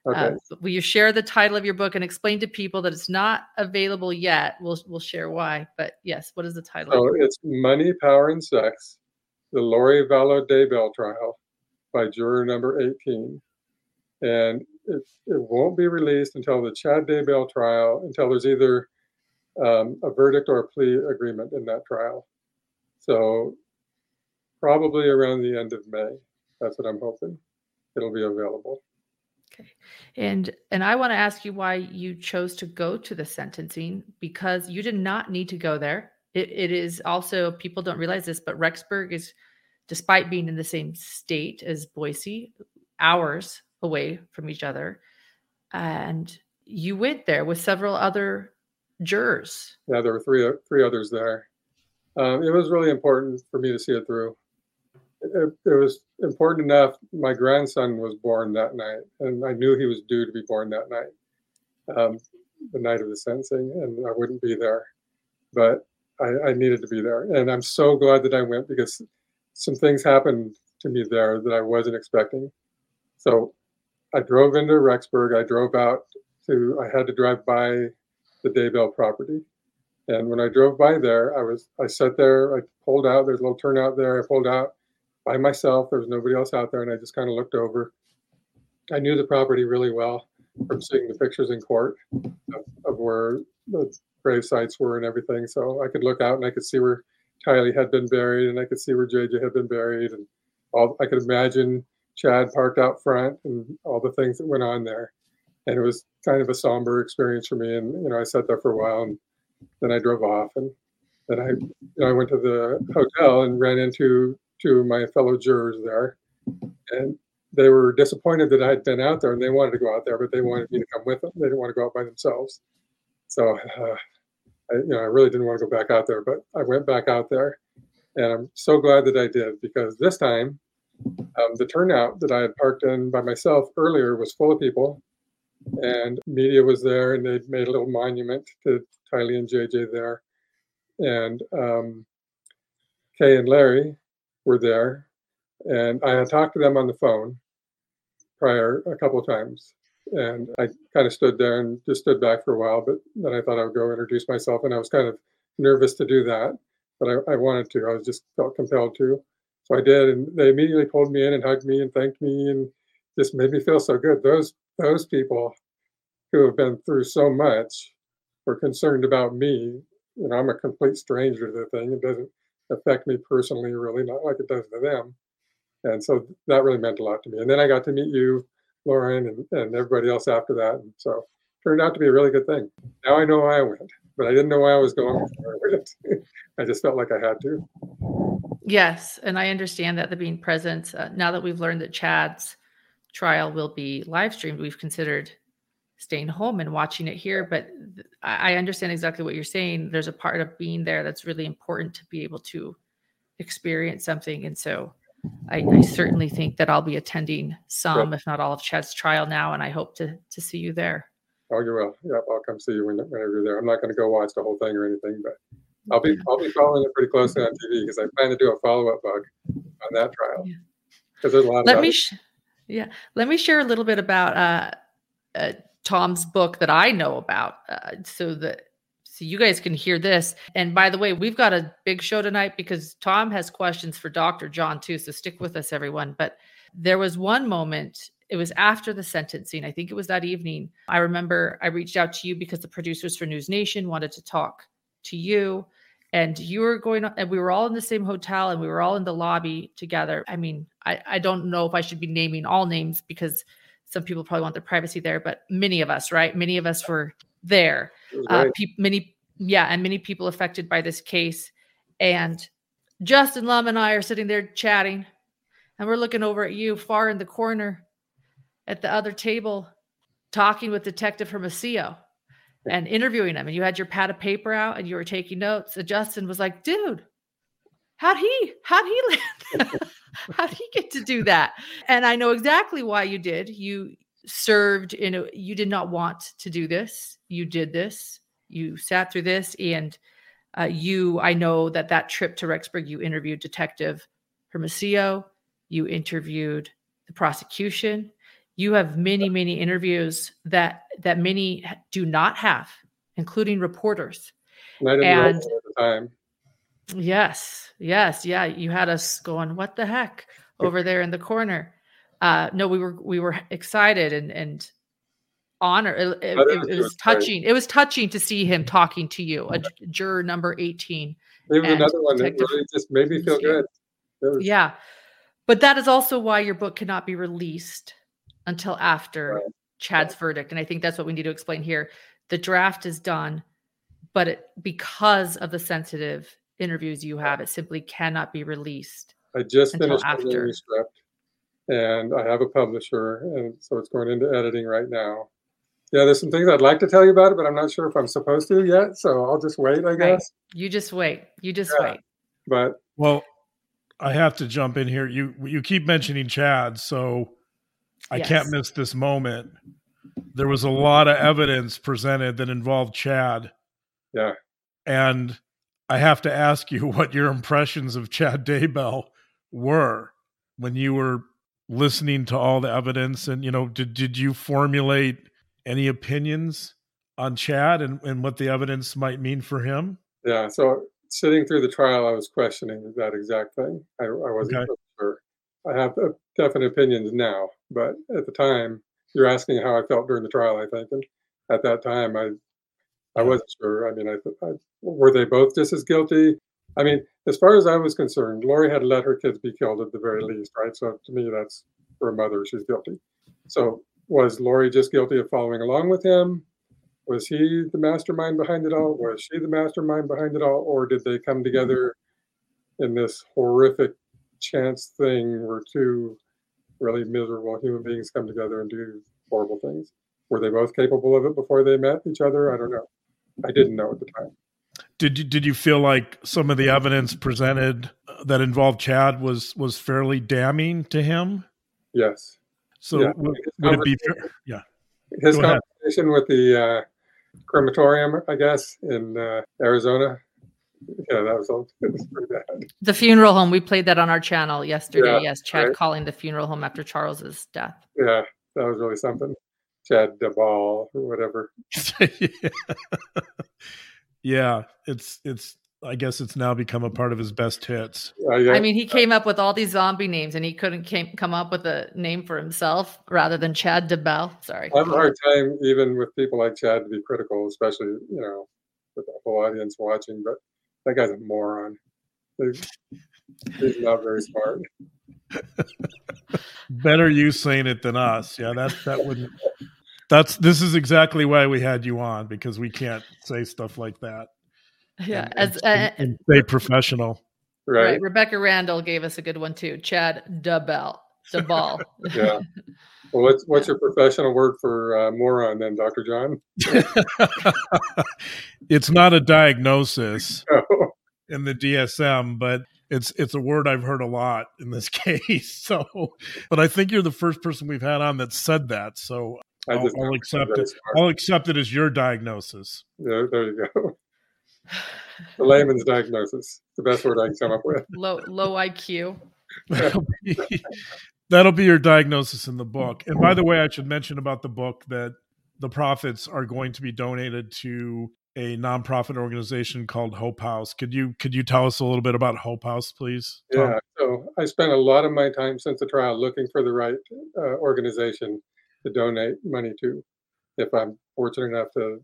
Okay. Uh, will you share the title of your book and explain to people that it's not available yet? We'll we'll share why. But yes, what is the title? So it's Money, Power, and Sex: The Lori Vallow Daybell Trial by juror number 18, and it, it won't be released until the Chad Daybell trial, until there's either um, a verdict or a plea agreement in that trial. So probably around the end of May. That's what I'm hoping. It'll be available. Okay. And and I want to ask you why you chose to go to the sentencing because you did not need to go there. It, it is also people don't realize this, but Rexburg is, despite being in the same state as Boise, hours away from each other, and you went there with several other jurors. Yeah, there were three three others there. Um, it was really important for me to see it through it, it, was important enough. My grandson was born that night, and I knew he was due to be born that night, um, the night of the sentencing, and I wouldn't be there. But I, I, needed to be there, and I'm so glad that I went because some things happened to me there that I wasn't expecting. So I drove into Rexburg. I drove out to. I had to drive by the Daybell property. And when I drove by there, I was I sat there, I pulled out, there's a little turnout there. I pulled out by myself. There was nobody else out there, and I just kind of looked over. I knew the property really well from seeing the pictures in court of, of where the grave sites were and everything. So I could look out and I could see where Tylee had been buried, and I could see where JJ had been buried, and all I could imagine Chad parked out front and all the things that went on there. And it was kind of a somber experience for me. And you know, I sat there for a while, and then I drove off, and then I, you know, I went to the hotel and ran into to my fellow jurors there, and they were disappointed that I had been out there, and they wanted to go out there, but they wanted me to come with them. They didn't want to go out by themselves. So, uh, I, you know, I really didn't want to go back out there, but I went back out there, and I'm so glad that I did because this time, um, the turnout that I had parked in by myself earlier was full of people, and media was there, and they made a little monument to Tylee and JJ there, and um, Kay and Larry were there, and I had talked to them on the phone prior a couple of times, and I kind of stood there and just stood back for a while. But then I thought I would go introduce myself, and I was kind of nervous to do that, but I, I wanted to. I was just felt compelled to, so I did, and they immediately pulled me in and hugged me and thanked me and just made me feel so good. Those those people who have been through so much were concerned about me. You know, I'm a complete stranger to the thing. It doesn't affect me personally, really, not like it does to them. And so that really meant a lot to me. And then I got to meet you, Lauren, and, and everybody else after that. And so turned out to be a really good thing. Now I know why I went, but I didn't know why I was going. I I just felt like I had to. Yes, and I understand that the being present. Uh, now that we've learned that Chad's trial will be live streamed, we've considered staying home and watching it here. But I understand exactly what you're saying. There's a part of being there that's really important to be able to experience something. And so I, I certainly think that I'll be attending some, if not all, of Chad's trial now, and I hope to to see you there. Oh, you will. Yep, I'll come see you whenever you're there. I'm not going to go watch the whole thing or anything, but I'll be I'll be following it pretty closely on TV because I plan to do a follow up bug on that trial because yeah. there's a lot. Let me, sh- yeah, let me share a little bit about uh, uh, Tom's book that I know about, uh, so that so you guys can hear this. And by the way, we've got a big show tonight because Tom has questions for Dr. John too. So stick with us, everyone. But there was one moment. It was after the sentencing. I think it was that evening. I remember I reached out to you because the producers for News Nation wanted to talk to you and you were going and we were all in the same hotel and we were all in the lobby together i mean i, I don't know if i should be naming all names because some people probably want their privacy there, but many of us, right? Many of us were there. Uh, pe- many, yeah, and many people affected by this case. And Justin Lum and I are sitting there chatting, and we're looking over at you far in the corner. at the other table talking with Detective Hermosillo and interviewing him, and you had your pad of paper out and you were taking notes. And Justin was like, dude, how'd he how'd he land? how'd he get to do that? And I know exactly why you did. You served in a you did not want to do this. You did this. You sat through this and uh, you, I know that that trip to Rexburg, you interviewed Detective Hermosillo, you interviewed the prosecution. You have many, many interviews that that many do not have, including reporters. And, and time. Yes, yes, yeah. You had us going, what the heck, over there in the corner. Uh, no, we were we were excited and and honor. It, it, it, was touching. It was touching to see him talking to you, a juror number 18. There was another one that really just made me feel good. Was, yeah. But that is also why your book cannot be released until after right. Chad's right. verdict. And I think that's what we need to explain here. The draft is done, but it, because of the sensitive interviews you have, it simply cannot be released. I just finished after. the manuscript and I have a publisher, and so it's going into editing right now yeah, there's some things I'd like to tell you about it, but I'm not sure if I'm supposed to yet. So I'll just wait, I guess. Right. You just wait. You just yeah. wait. But well, I have to jump in here. You you keep mentioning Chad, so I yes. can't miss this moment. There was a lot of evidence presented that involved Chad. Yeah. And I have to ask you what your impressions of Chad Daybell were when you were listening to all the evidence and you know did did you formulate any opinions on Chad and, and what the evidence might mean for him? Yeah. So sitting through the trial, I was questioning that exact thing. I, I wasn't okay. sure. I have uh, definite opinions now, but at the time, you're asking how I felt during the trial, I think. And at that time, I I wasn't sure. I mean, I, I were they both just as guilty? I mean, as far as I was concerned, Lori had let her kids be killed at the very mm-hmm. least, right? So to me, that's for a mother, she's guilty. So was Lori just guilty of following along with him? Was he the mastermind behind it all? Was she the mastermind behind it all? Or did they come together in this horrific chance thing where two really miserable human beings come together and do horrible things? Were they both capable of it before they met each other? I don't know. I didn't know at the time. Did you, did you feel like some of the evidence presented that involved Chad was was fairly damning to him? Yes. So yeah, would, would it be fair? Yeah. His Go conversation ahead. with the uh, crematorium, I guess, in uh, Arizona. Yeah, that was, all, it was pretty bad. The funeral home. We played that on our channel yesterday. Yeah, yes, Chad right. calling the funeral home after Charles's death. Yeah, that was really something. Chad DeBall or whatever. yeah. yeah, it's it's I guess it's now become a part of his best hits. Uh, yeah. I mean, he came up with all these zombie names, and he couldn't came, come up with a name for himself rather than Chad DeBell. Sorry, I have a hard time even with people like Chad to be critical, especially you know with the whole audience watching. But that guy's a moron. He's, he's not very smart. Better you saying it than us. Yeah, that that wouldn't. That's this is exactly why we had you on because we can't say stuff like that. Yeah, and, as uh, and stay professional. Right. right. Rebecca Randall gave us a good one too. Chad DeBell. DeBall. yeah. Well, what's what's your professional word for uh, moron then, Doctor John? it's not a diagnosis no. in the DSM, but it's it's a word I've heard a lot in this case. So, but I think you're the first person we've had on that said that. So I'll, I'll accept it. I'll accept it as your diagnosis. Yeah, there you go the layman's diagnosis. The best word I can come up with. Low low IQ. That'll be, that'll be your diagnosis in the book. And by the way, I should mention about the book that the profits are going to be donated to a nonprofit organization called Hope House. Could you could you tell us a little bit about Hope House, please? Tom? Yeah. So I spent a lot of my time since the trial looking for the right uh, organization to donate money to. If I'm fortunate enough to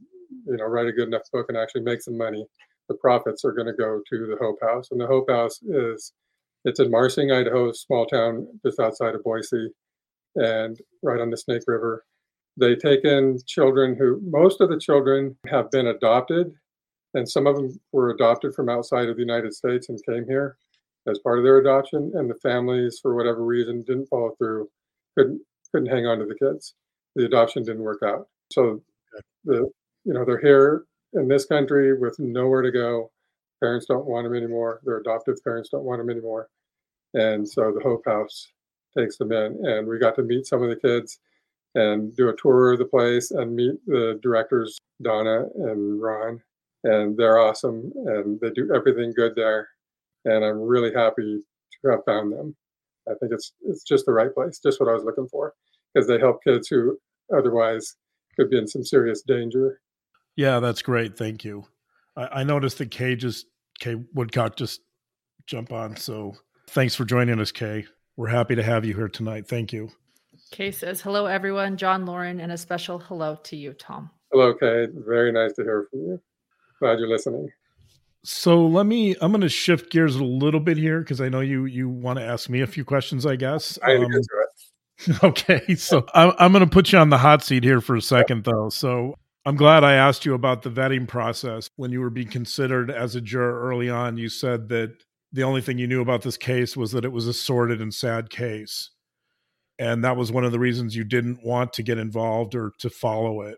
you know write a good enough book and actually make some money the profits are going to go to the hope house. And the hope house is it's in marsing idaho small town just outside of boise. And right on the snake river. They take in children who most of the children have been adopted. And some of them were adopted from outside of the united states and came here as part of their adoption. And the families for whatever reason didn't follow through. Couldn't couldn't hang on to the kids. The adoption didn't work out. So the you know they're here in this country with nowhere to go. Parents don't want them anymore. Their adoptive parents don't want them anymore, and so the Hope House takes them in. And we got to meet some of the kids and do a tour of the place and meet the directors Donna and Ron, and they're awesome and they do everything good there. And I'm really happy to have found them. I think it's it's just the right place, just what I was looking for, because they help kids who otherwise could be in some serious danger. Yeah, that's great. Thank you. I, I noticed that Kay just Kay Woodcock just jump on. So thanks for joining us, Kay. We're happy to have you here tonight. Thank you. Kay says, hello, everyone. John Lauren, and a special hello to you, Tom. Hello, Kay. Very nice to hear from you. Glad you're listening. So let me. I'm going to shift gears a little bit here because I know you you want to ask me a few questions. I guess. I um, okay, so I'm I'm going to put you on the hot seat here for a second, though. So I'm glad I asked you about the vetting process when you were being considered as a juror early on. You said that the only thing you knew about this case was that it was a sordid and sad case and that was one of the reasons you didn't want to get involved or to follow it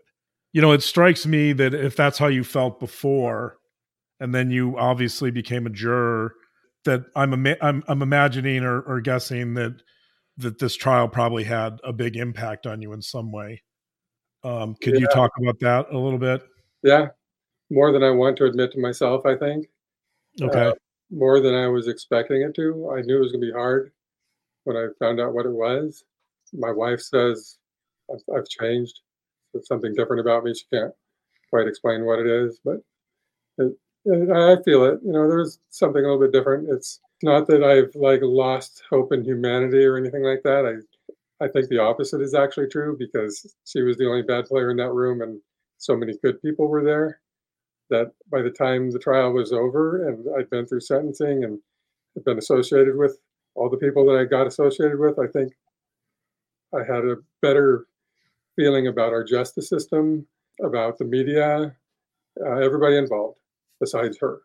you know it strikes me that if that's how you felt before and then you obviously became a juror that i'm i'm, I'm imagining or, or guessing that that this trial probably had a big impact on you in some way um, could yeah. you talk about that a little bit yeah more than i want to admit to myself i think okay uh, more than i was expecting it to i knew it was going to be hard when I found out what it was. My wife says I've, I've changed. There's something different about me. She can't quite explain what it is, but it, it, I feel it. You know, there's something a little bit different. It's not that I've like lost hope in humanity or anything like that. I I think the opposite is actually true because she was the only bad player in that room, and so many good people were there that by the time the trial was over and I'd been through sentencing and had been associated with all the people that I got associated with, I think I had a better feeling about our justice system, about the media, uh, everybody involved besides her.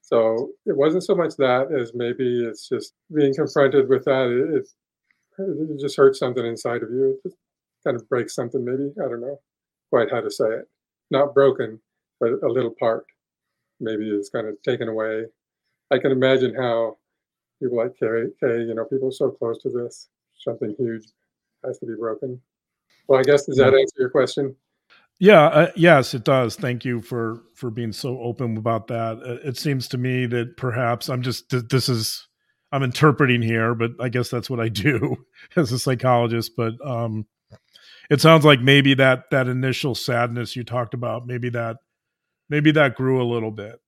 So it wasn't so much that as maybe it's just being confronted with that. It, it, just hurts something inside of you. It just kind of breaks something, maybe. I don't know quite how to say it. Not broken, but a little part maybe is kind of taken away. I can imagine how people like Kay, Kay, you know, people so close to this, something huge has to be broken. Well, I guess does that answer your question? Yeah, uh, yes, it does. Thank you for for being so open about that. Uh, it seems to me that perhaps I'm just this is I'm interpreting here, but I guess that's what I do as a psychologist. But um, it sounds like maybe that that initial sadness you talked about, maybe that maybe that grew a little bit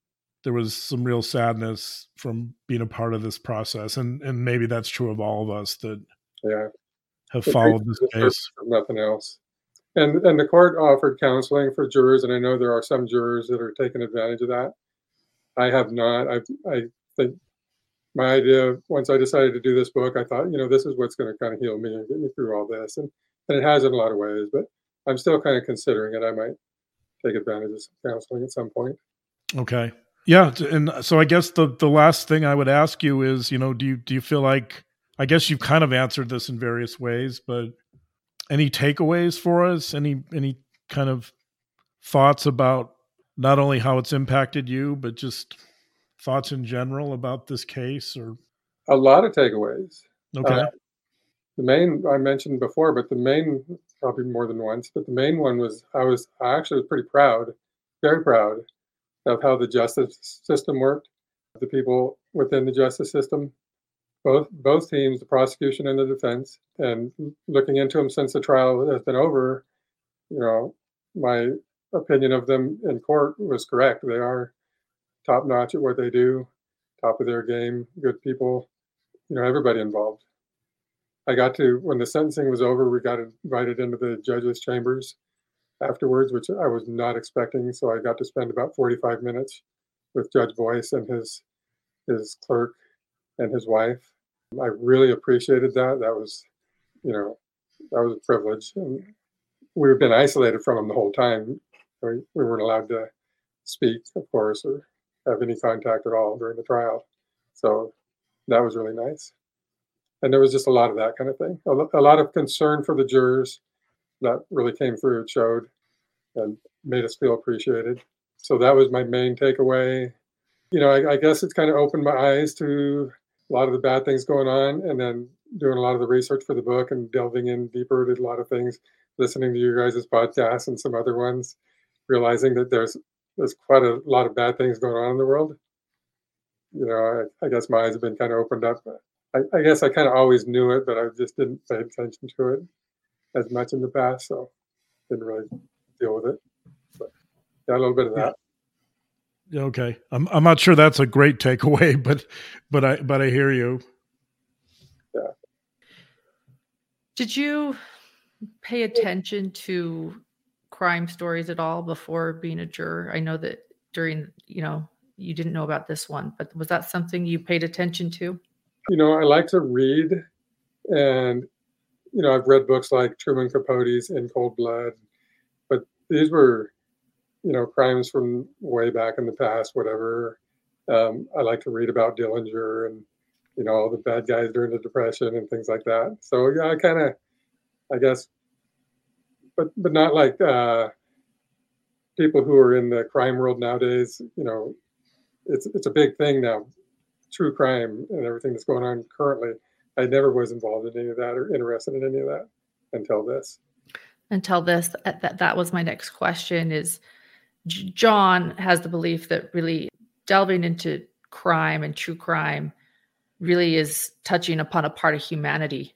there was some real sadness from being a part of this process, and and maybe that's true of all of us that yeah have followed this case. Nothing else. And and the court offered counseling for jurors, and I know there are some jurors that are taking advantage of that. I have not. I I think my idea once I decided to do this book, I thought, you know, this is what's going to kind of heal me and get me through all this, and and it has in a lot of ways. But I'm still kind of considering it. I might take advantage of some counseling at some point. Okay. Yeah, and uh, so I guess the the last thing I would ask you is, you know, do you do you feel like I guess you've kind of answered this in various ways, but any takeaways for us? Any any kind of thoughts about not only how it's impacted you, but just thoughts in general about this case or a lot of takeaways. Okay. Uh, the main I mentioned before, but the main probably more than once, but the main one was I was I actually was pretty proud, very proud of how the justice system worked, the people within the justice system, both both teams, the prosecution and the defense, and looking into them since the trial has been over, you know, my opinion of them in court was correct. They are top notch at what they do, top of their game, good people, you know, everybody involved. I got to when the sentencing was over, we got invited into the judges' chambers afterwards, which I was not expecting. So I got to spend about 45 minutes with Judge Boyce and his his clerk and his wife. I really appreciated that. That was, you know, that was a privilege. And we've been isolated from him the whole time. We, we weren't allowed to speak, of course, or have any contact at all during the trial. So that was really nice. and there was just a lot of that kind of thing. A, lot of concern for the jurors that really came through. Showed and made us feel appreciated. So that was my main takeaway. You know, I, I guess it's kind of opened my eyes to a lot of the bad things going on, and then doing a lot of the research for the book and delving in deeper to a lot of things, listening to you guys' podcasts and some other ones, realizing that there's there's quite a lot of bad things going on in the world. You know, I, I guess my eyes have been kind of opened up. I, I guess I kind of always knew it, but I just didn't pay attention to it as much in the past, so didn't really deal with it. But yeah, a little bit of that. Yeah. Okay, I'm I'm not sure that's a great takeaway, but but I but I hear you. Yeah. Did you pay attention to crime stories at all before being a juror? I know that during you know you didn't know about this one, but was that something you paid attention to? You know, I like to read, and you know, I've read books like Truman Capote's In Cold Blood, but these were you know, crimes from way back in the past, whatever. Um, I like to read about Dillinger and, you know, all the bad guys during the Depression and things like that. So yeah, I kind of, I guess, but but not like uh, people who are in the crime world nowadays. You know, it's it's a big thing now, true crime and everything that's going on currently. I never was involved in any of that or interested in any of that until this. Until this, that that was my next question: is John has the belief that really delving into crime and true crime really is touching upon a part of humanity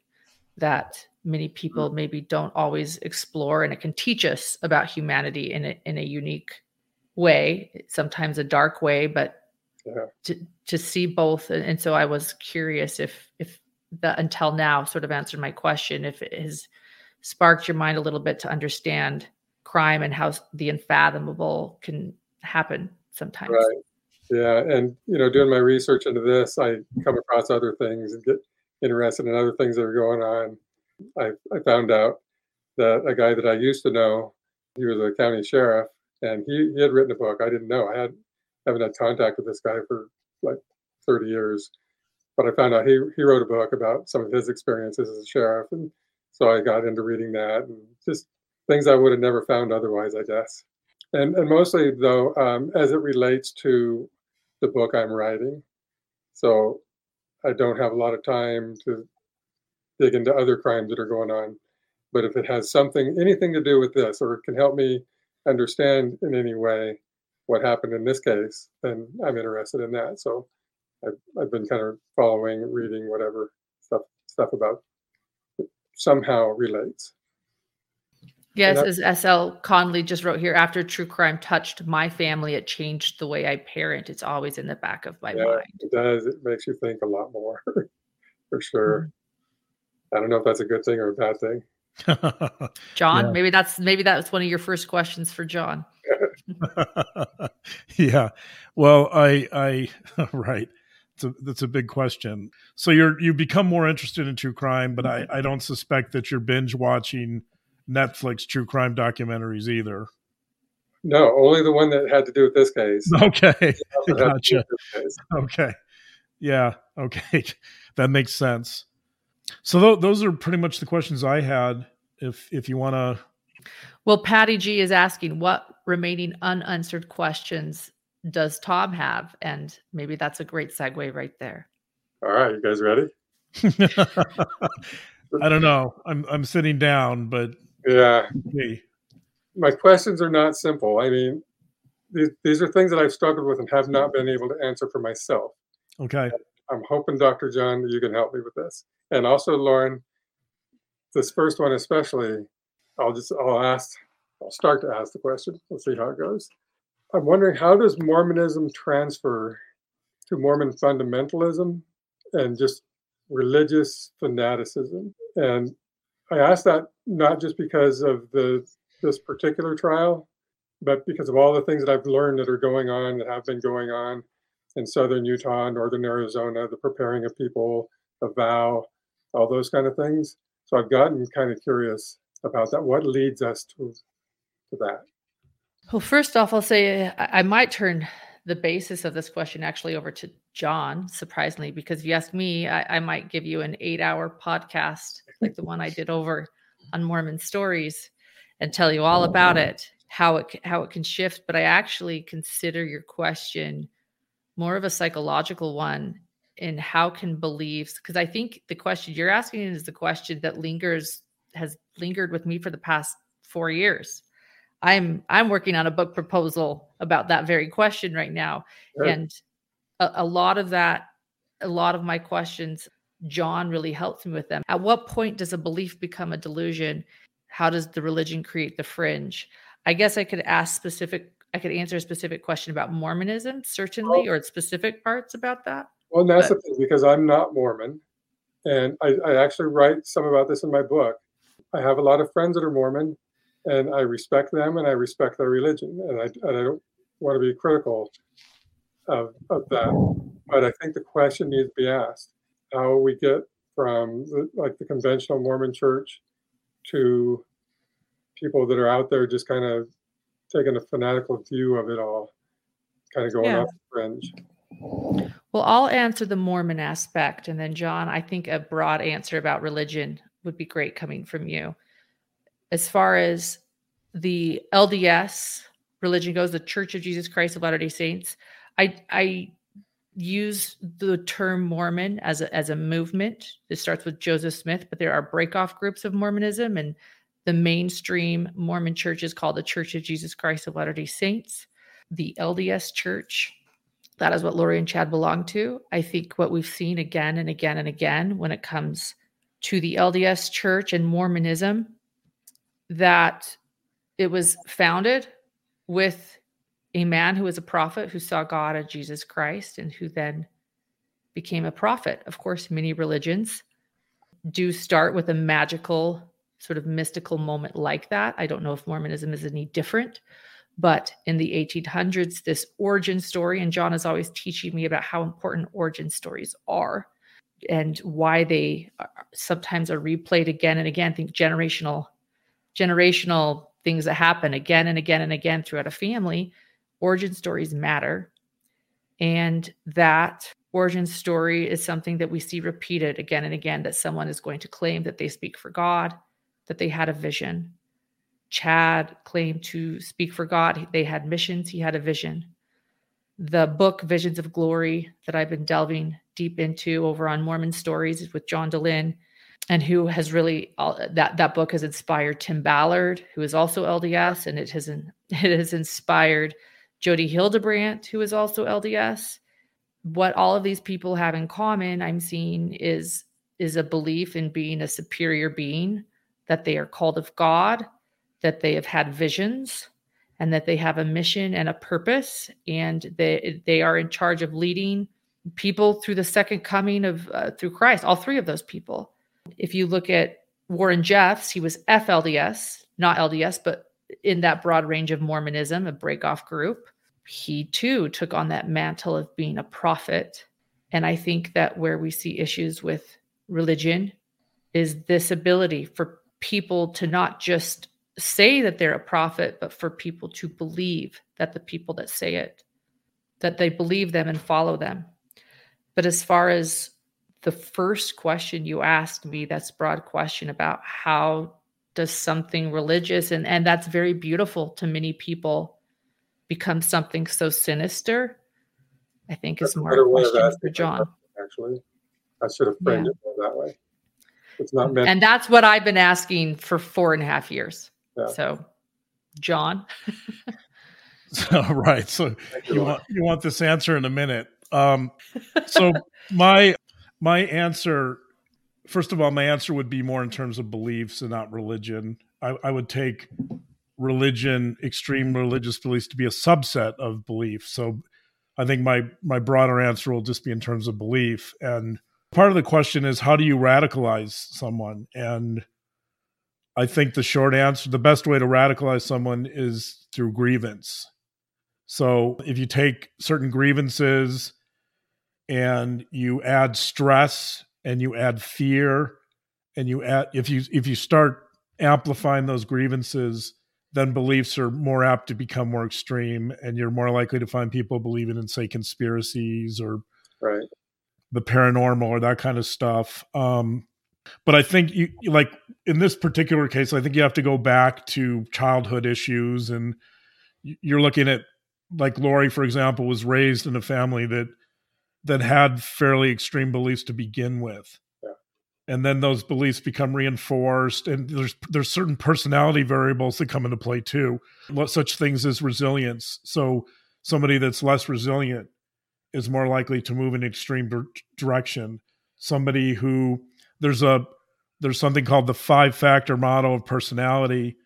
that many people mm. maybe don't always explore and it can teach us about humanity in a, in a unique way sometimes a dark way but yeah. to, to see both and so i was curious if if the until now sort of answered my question if it has sparked your mind a little bit to understand crime and how the unfathomable can happen sometimes. Right. Yeah, and you know, doing my research into this, I come across other things and get interested in other things that are going on. I, I found out that a guy that I used to know, he was a county sheriff, and he, he had written a book. I didn't know. I had haven't had contact with this guy for like 30 years, but I found out he he wrote a book about some of his experiences as a sheriff, and so I got into reading that and just things I would have never found otherwise, I guess. And, and mostly, though, um, as it relates to the book I'm writing. So I don't have a lot of time to dig into other crimes that are going on. But if it has something, anything to do with this, or it can help me understand in any way what happened in this case, then I'm interested in that. So I've, I've been kind of following, reading, whatever stuff stuff about somehow relates. Yes, as SL Conley just wrote here, after true crime touched my family, it changed the way I parent. It's always in the back of my yeah, mind. It does. It makes you think a lot more, for sure. Mm-hmm. I don't know if that's a good thing or a bad thing. John, yeah. maybe that's maybe that's one of your first questions for John. yeah. Well, I I right. It's A, that's a big question. So you're you become more interested in true crime, but I I don't suspect that you're binge watching Netflix true crime documentaries either. No, only the one that had to do with this case. Okay, gotcha. Case. Okay, yeah, okay, that makes sense. So th- those are pretty much the questions I had. If if you want to, well, Patty G is asking what remaining unanswered questions does Tom have, and maybe that's a great segue right there. All right, you guys ready? I don't know. I'm I'm sitting down, but yeah. My questions are not simple. I mean, these, these are things that I've struggled with and have not been able to answer for myself. Okay. I'm hoping, Dr. John, that you can help me with this. And also, Lauren, this first one especially, I'll just, I'll ask, I'll start to ask the question. We'll see how it goes. I'm wondering how does Mormonism transfer to Mormon fundamentalism and just religious fanaticism? And I ask that not just because of the this particular trial, but because of all the things that I've learned that are going on that have been going on in southern Utah, northern Arizona, the preparing of people, a vow, all those kind of things. So I've gotten kind of curious about that. What leads us to to that? Well, first off, I'll say I might turn the basis of this question actually over to John, surprisingly, because if you ask me, I, I might give you an eight hour podcast like the one I did over on Mormon stories and tell you all about it, how it how it can shift. But I actually consider your question more of a psychological one in how can beliefs because I think the question you're asking is the question that lingers has lingered with me for the past four years. I'm I'm working on a book proposal about that very question right now, sure. and a, a lot of that, a lot of my questions, John really helps me with them. At what point does a belief become a delusion? How does the religion create the fringe? I guess I could ask specific. I could answer a specific question about Mormonism, certainly, or specific parts about that. Well, that's but, the thing because I'm not Mormon, and I, I actually write some about this in my book. I have a lot of friends that are Mormon, and I respect them and I respect their religion, and I, and I don't want to be critical of, of that. But I think the question needs to be asked: How we get from the, like the conventional Mormon Church to people that are out there just kind of taking a fanatical view of it all, kind of going yeah. off the fringe. Well, I'll answer the Mormon aspect, and then John, I think a broad answer about religion would be great coming from you as far as the LDS religion goes, the Church of Jesus Christ of Latter Day Saints, I I use the term Mormon as a as a movement. It starts with Joseph Smith, but there are breakoff groups of Mormonism, and the mainstream Mormon church is called the Church of Jesus Christ of Latter Day Saints. The LDS Church, that is what Lori and Chad belong to. I think what we've seen again and again and again when it comes to the LDS Church and Mormonism that it was founded with a man who was a prophet who saw God as Jesus Christ and who then became a prophet. Of course, many religions do start with a magical, sort of mystical moment like that. I don't know if Mormonism is any different, but in the 1800s, this origin story, and John is always teaching me about how important origin stories are and why they sometimes are replayed again and again. think generational generational things that happen again and again and again throughout a family, origin stories matter. And that origin story is something that we see repeated again and again that someone is going to claim that they speak for God, that they had a vision. Chad claimed to speak for God. They had missions, he had a vision. The book Visions of Glory that I've been delving deep into over on Mormon Stories with John Dehlin and who has really that that book has inspired Tim Ballard, who is also LDS, and it has it has inspired Jody Hildebrandt, who is also LDS. What all of these people have in common, I'm seeing, is is a belief in being a superior being, that they are called of God, that they have had visions, and that they have a mission and a purpose, and they they are in charge of leading people through the second coming of uh, through Christ. All three of those people if you look at Warren Jeffs, he was FLDS, not LDS, but in that broad range of Mormonism, a breakoff group. He too took on that mantle of being a prophet. And I think that where we see issues with religion is this ability for people to not just say that they're a prophet, but for people to believe that the people that say it, that they believe them and follow them. But as far as the first question you asked me, that's broad question about how does something religious and and that's very beautiful to many people become something so sinister. I think that's is more a question for John. Actually, I should have framed yeah. it that way. It's not meant. And that's what I've been asking for four and a half years. Yeah. So, John. so, right. So you want you want this answer in a minute. Um, so my my answer, first of all, my answer would be more in terms of beliefs and not religion. I, I would take religion, extreme religious beliefs, to be a subset of belief. So I think my my broader answer will just be in terms of belief. And part of the question is how do you radicalize someone? And I think the short answer, the best way to radicalize someone is through grievance. So if you take certain grievances and you add stress and you add fear and you add if you if you start amplifying those grievances then beliefs are more apt to become more extreme and you're more likely to find people believing in say conspiracies or right. the paranormal or that kind of stuff. Um but i think you like in this particular case i think you have to go back to childhood issues and you're looking at like Lori, for example, was raised in a family that that had fairly extreme beliefs to begin with. And then those beliefs become reinforced, and there's there's certain personality variables that come into play too, such things as resilience. So somebody that's less resilient is more likely to move in an extreme direction. Somebody who there's a there's something called the five factor model of personality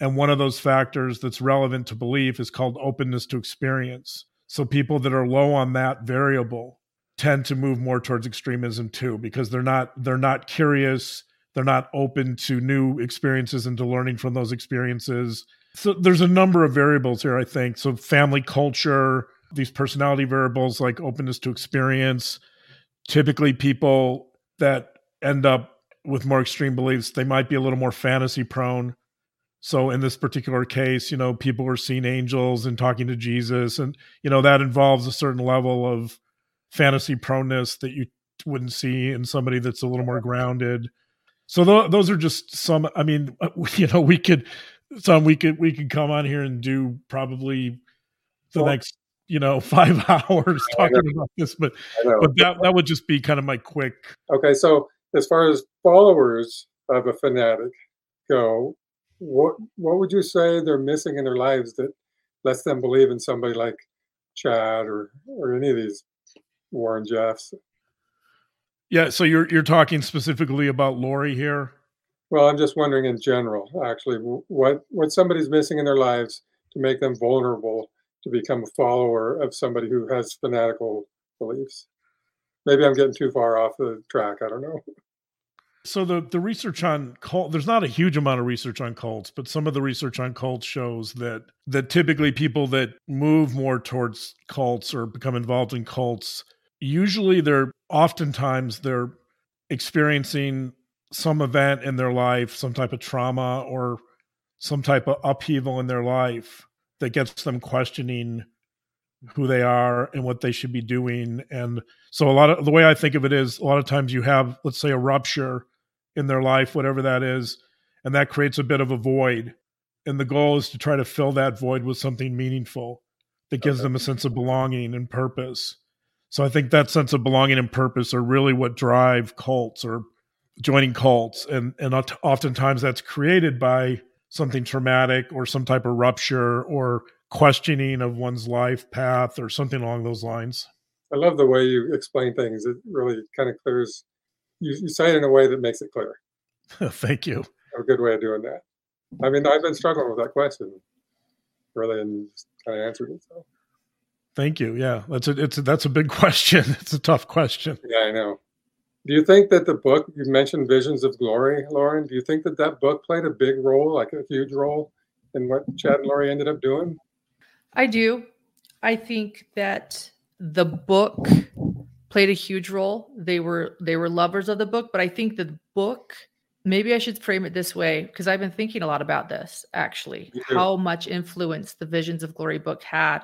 and one of those factors that's relevant to belief is called openness to experience. So people that are low on that variable tend to move more towards extremism too because they're not they're not curious, they're not open to new experiences and to learning from those experiences. So there's a number of variables here I think. So family culture, these personality variables like openness to experience, typically people that end up with more extreme beliefs, they might be a little more fantasy prone so in this particular case, you know, people were seeing angels and talking to Jesus, and you know that involves a certain level of fantasy proneness that you wouldn't see in somebody that's a little more grounded. So th- those are just some. I mean, uh, you know, we could some we could we could come on here and do probably the well, next you know five hours talking about this, but but that that would just be kind of my quick. Okay, so as far as followers of a fanatic go, what what would you say they're missing in their lives that lets them believe in somebody like Chad or or any of these Warren Jeffs? Yeah, so you're you're talking specifically about Lori here. Well, I'm just wondering in general, actually, what what somebody's missing in their lives to make them vulnerable to become a follower of somebody who has fanatical beliefs. Maybe I'm getting too far off the track. I don't know. So the the research on cult there's not a huge amount of research on cults, but some of the research on cults shows that that typically people that move more towards cults or become involved in cults, usually they're oftentimes they're experiencing some event in their life, some type of trauma or some type of upheaval in their life that gets them questioning who they are and what they should be doing and so a lot of the way i think of it is a lot of times you have let's say a rupture in their life, whatever that is. And that creates a bit of a void. And the goal is to try to fill that void with something meaningful that gives okay. them a sense of belonging and purpose. So I think that sense of belonging and purpose are really what drive cults or joining cults. And, and oftentimes that's created by something traumatic or some type of rupture or questioning of one's life path or something along those lines. I love the way you explain things. It really kind of clears you, you say it in a way that makes it clear. Thank you. A good way of doing that. I mean, I've been struggling with that question, really, and kind of answered it. So. Thank you. Yeah, that's a it's a, that's a big question. It's a tough question. Yeah, I know. Do you think that the book you mentioned Visions of Glory, Lauren? Do you think that that book played a big role, like a huge role, in what Chad and Lori ended up doing? I do. I think that the book played a huge role. They were they were lovers of the book, but I think the book maybe I should frame it this way because I've been thinking a lot about this actually, how much influence the Visions of Glory book had.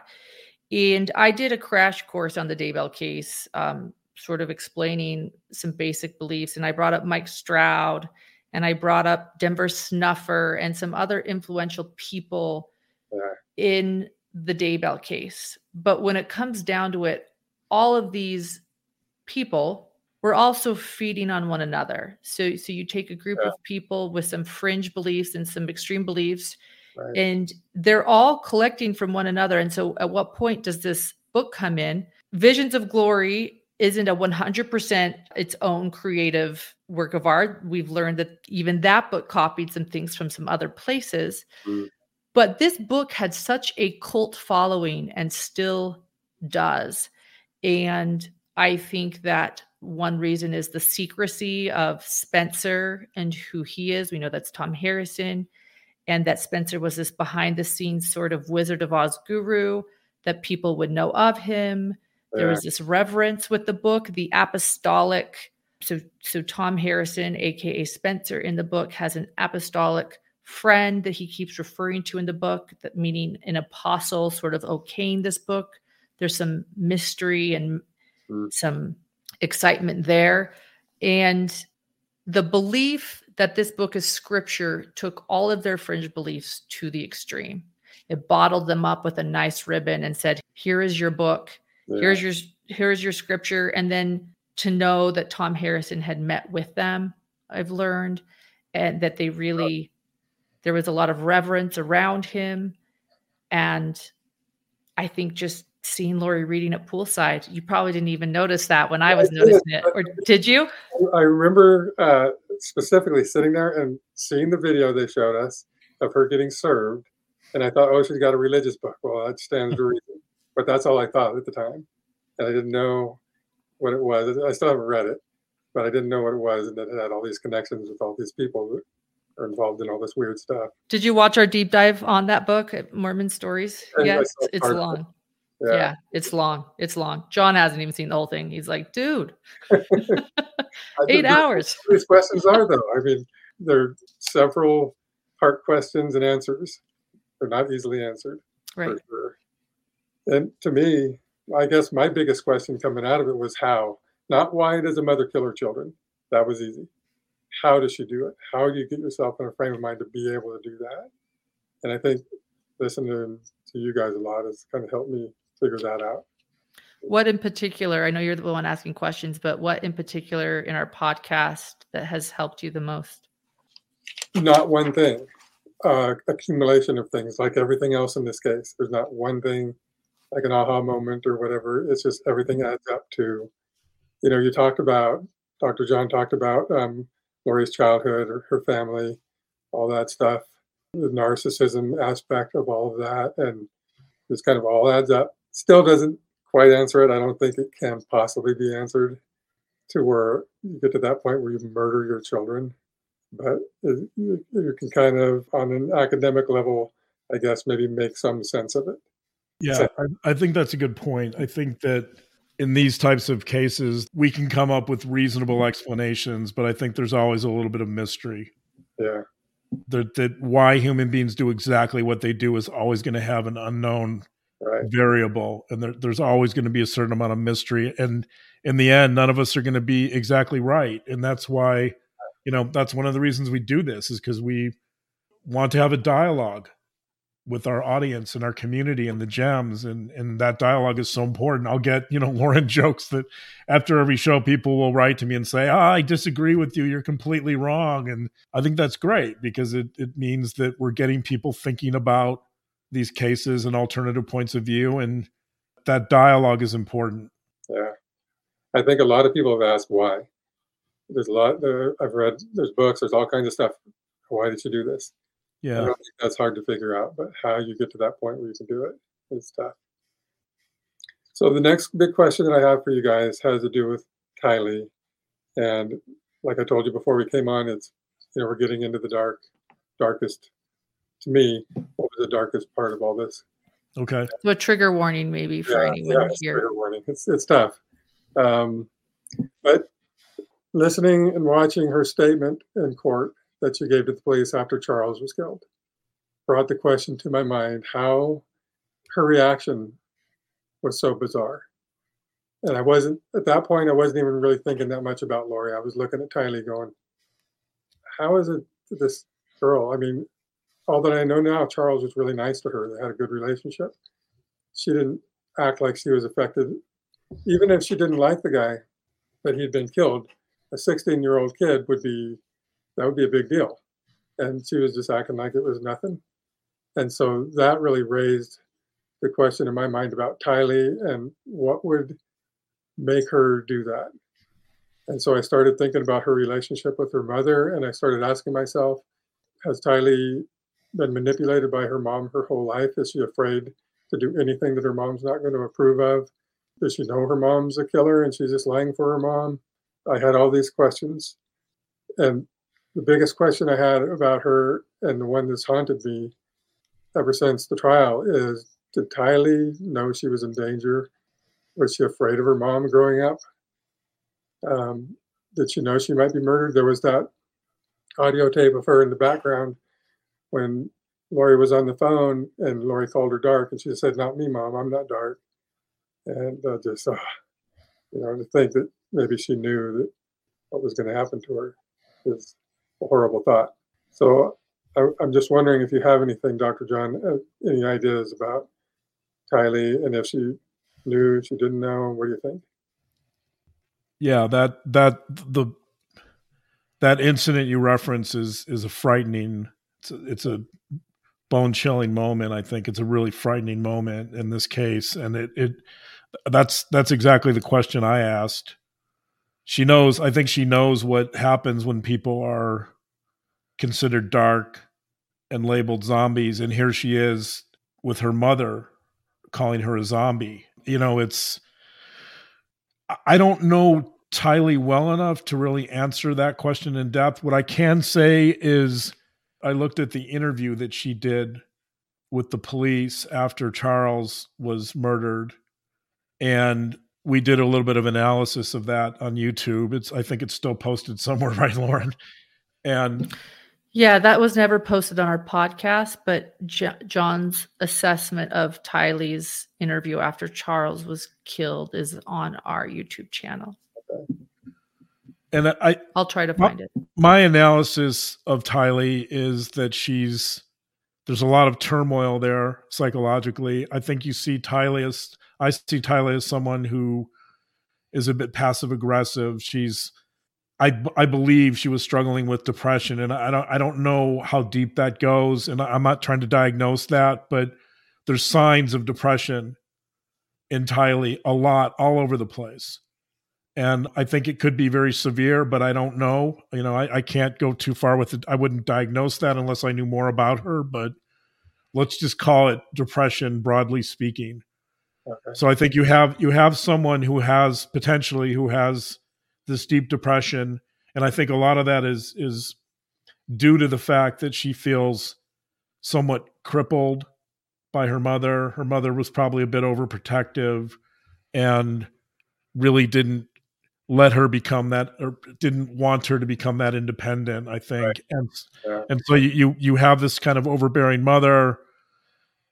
And I did a crash course on the Daybell case, um, sort of explaining some basic beliefs. And I brought up Mike Stroud and I brought up Denver Snuffer and some other influential people yeah. in the Daybell case. But when it comes down to it, all of these people we're also feeding on one another so so you take a group yeah. of people with some fringe beliefs and some extreme beliefs right. and they're all collecting from one another and so at what point does this book come in visions of glory isn't a 100% its own creative work of art we've learned that even that book copied some things from some other places mm. but this book had such a cult following and still does and I think that one reason is the secrecy of Spencer and who he is. We know that's Tom Harrison, and that Spencer was this behind the scenes sort of Wizard of Oz guru that people would know of him. Yeah. There was this reverence with the book, the apostolic. So, so Tom Harrison, aka Spencer, in the book has an apostolic friend that he keeps referring to in the book, that meaning an apostle sort of okaying this book. There's some mystery and mm. some excitement there. And the belief that this book is scripture took all of their fringe beliefs to the extreme. It bottled them up with a nice ribbon and said, "Here is your book. Yeah. Here's your here's your scripture." And then to know that Tom Harrison had met with them, I've learned, and that they really there was a lot of reverence around him, and I think just seeing Lori reading at poolside, you probably didn't even notice that when I was noticing it, or did you? I remember uh, specifically sitting there and seeing the video they showed us of her getting served. And I thought, oh, she's got a religious book. Well, that stands to reason. But that's all I thought at the time. And I didn't know what it was. I still haven't read it, but I didn't know what it was. And that it had all these connections with all these people that are involved in all this weird stuff. Did you watch our deep dive on that book, Mormon Stories? And it's, it's long. Yeah. yeah. it's long. It's long. John hasn't even seen the whole thing. He's like, dude, eight hours. These questions are though. I mean, there are several part questions and answers. They're not easily answered. Right. Sure. And to me, I guess my biggest question coming out of it was how, not why does a mother kill her children? That was easy. How does she do it? How do you get yourself in a frame of mind to be able to do that? And I think listening to you guys a lot has kind of helped me figure that out. What in particular, I know you're the one asking questions, but what in particular in our podcast that has helped you the most? Not one thing. Uh, accumulation of things, like everything else in this case. There's not one thing, like an aha moment or whatever. It's just everything adds up to, you know, you talked about, Dr. John talked about um, Lori's childhood or her family, all that stuff, the narcissism aspect of all of that. And this kind of all adds up still doesn't quite answer it. I don't think it can possibly be answered to where you get to that point where you murder your children. But it, you, you can kind of, on an academic level, I guess, maybe make some sense of it. Yeah, so, I, I think that's a good point. I think that in these types of cases, we can come up with reasonable explanations, but I think there's always a little bit of mystery. Yeah. That, that why human beings do exactly what they do is always going to have an unknown right. variable and there, there's always going to be a certain amount of mystery and in the end none of us are going to be exactly right and that's why you know that's one of the reasons we do this is because we want to have a dialogue with our audience and our community and the gems and and that dialogue is so important i'll get you know lauren jokes that after every show people will write to me and say oh, i disagree with you you're completely wrong and i think that's great because it, it means that we're getting people thinking about these cases and alternative points of view and that dialogue is important. Yeah. I think a lot of people have asked why. There's a lot there, i've read there's books there's all kinds of stuff. Why did you do this? Yeah. i don't think that's hard to figure out but how you get to that point where you can do it is tough. So the next big question that i have for you guys has to do with tylee. And like i told you before we came on it's you know we're getting into the dark darkest to me, what was the darkest part of all this? Okay. So a trigger warning, maybe for yeah, anyone yeah, here. Trigger warning. It's it's tough, um, but listening and watching her statement in court that she gave to the police after Charles was killed brought the question to my mind how her reaction was so bizarre. And I wasn't at that point. I wasn't even really thinking that much about Lori. I was looking at Tylee, going, "How is it this girl? I mean, all that I know now, Charles was really nice to her. They had a good relationship. She didn't act like she was affected, even if she didn't like the guy that he'd been killed. A 16 year old kid would be, that would be a big deal. And she was just acting like it was nothing. And so that really raised the question in my mind about Tylee and what would make her do that. And so I started thinking about her relationship with her mother, and I started asking myself, has Tylee been manipulated by her mom her whole life? Is she afraid to do anything that her mom's not going to approve of? Does she know her mom's a killer and she's just lying for her mom? I had all these questions. And the biggest question I had about her, and the one that's haunted me ever since the trial, is did Tylee know she was in danger? Was she afraid of her mom growing up? Um, did she know she might be murdered? There was that audio tape of her in the background when Lori was on the phone and Lori called her dark, and she said, "Not me, mom. I'm not dark." And uh, just, uh, you know, to think that maybe she knew that what was going to happen to her is a horrible thought. So I, am just wondering if you have anything, Dr. John, uh, any ideas about Tylee and if she knew, she didn't know. What do you think? Yeah, that that the that incident you reference is is a frightening. It's a, it's a bone chilling moment. I think it's a really frightening moment in this case, and it it that's that's exactly the question I asked. She knows. I think she knows what happens when people are considered dark and labeled zombies, and here she is with her mother calling her a zombie. You know, it's I don't know Tylee well enough to really answer that question in depth. What I can say is I looked at the interview that she did with the police after Charles was murdered and we did a little bit of analysis of that on YouTube. It's I think it's still posted somewhere, right, Lauren? And yeah, that was never posted on our podcast, but J- John's assessment of Tylee's interview after Charles was killed is on our YouTube channel. And I I'll try to find my, it. My analysis of Tylee is that she's there's a lot of turmoil there psychologically. I think you see Tylee as I see Tylee as someone who is a bit passive aggressive. She's I I believe she was struggling with depression, and I don't I don't know how deep that goes, and I'm not trying to diagnose that, but there's signs of depression in Tylee a lot all over the place. And I think it could be very severe, but I don't know. You know, I, I can't go too far with it. I wouldn't diagnose that unless I knew more about her, but let's just call it depression broadly speaking. Okay. So I think you have you have someone who has potentially who has this deep depression, and I think a lot of that is is due to the fact that she feels somewhat crippled by her mother. Her mother was probably a bit overprotective and really didn't let her become that or didn't want her to become that independent i think right. and yeah. and so you you have this kind of overbearing mother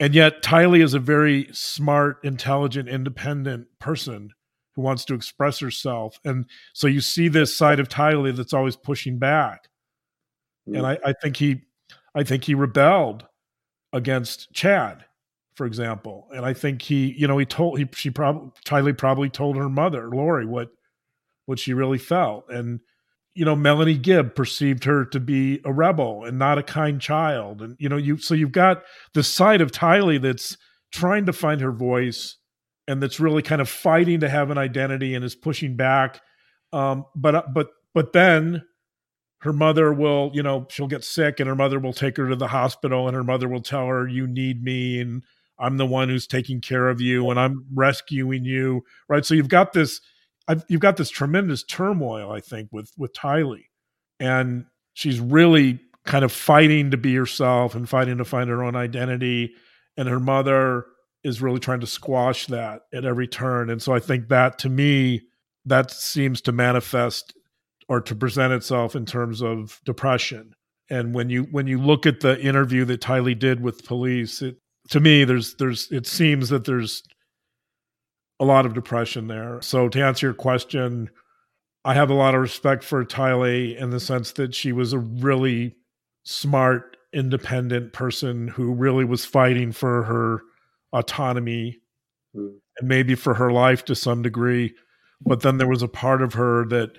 and yet Tylee is a very smart, intelligent, independent person who wants to express herself. And so you see this side of Tylee that's always pushing back. Mm. And I, I think he I think he rebelled against Chad, for example. And I think he, you know, he told he she probably Tylee probably told her mother, Lori, what what she really felt. And you know melanie gibb perceived her to be a rebel and not a kind child. And you know you so you've got the side of tylee that's trying to find her voice and that's really kind of fighting to have an identity and is pushing back. Um, but uh, but but then her mother will you know she'll get sick and her mother will take her to the hospital and her mother will tell her you need me and i'm the one who's taking care of you and i'm rescuing you right? So you've got this I've, you've got this tremendous turmoil, I think, with with Tylee, and she's really kind of fighting to be herself and fighting to find her own identity, and her mother is really trying to squash that at every turn. And so I think that to me, that seems to manifest or to present itself in terms of depression. And when you when you look at the interview that Tylee did with police, it to me there's there's it seems that there's a lot of depression there. So to answer your question, I have a lot of respect for Tylee in the sense that she was a really smart, independent person who really was fighting for her autonomy mm. and maybe for her life to some degree. But then there was a part of her that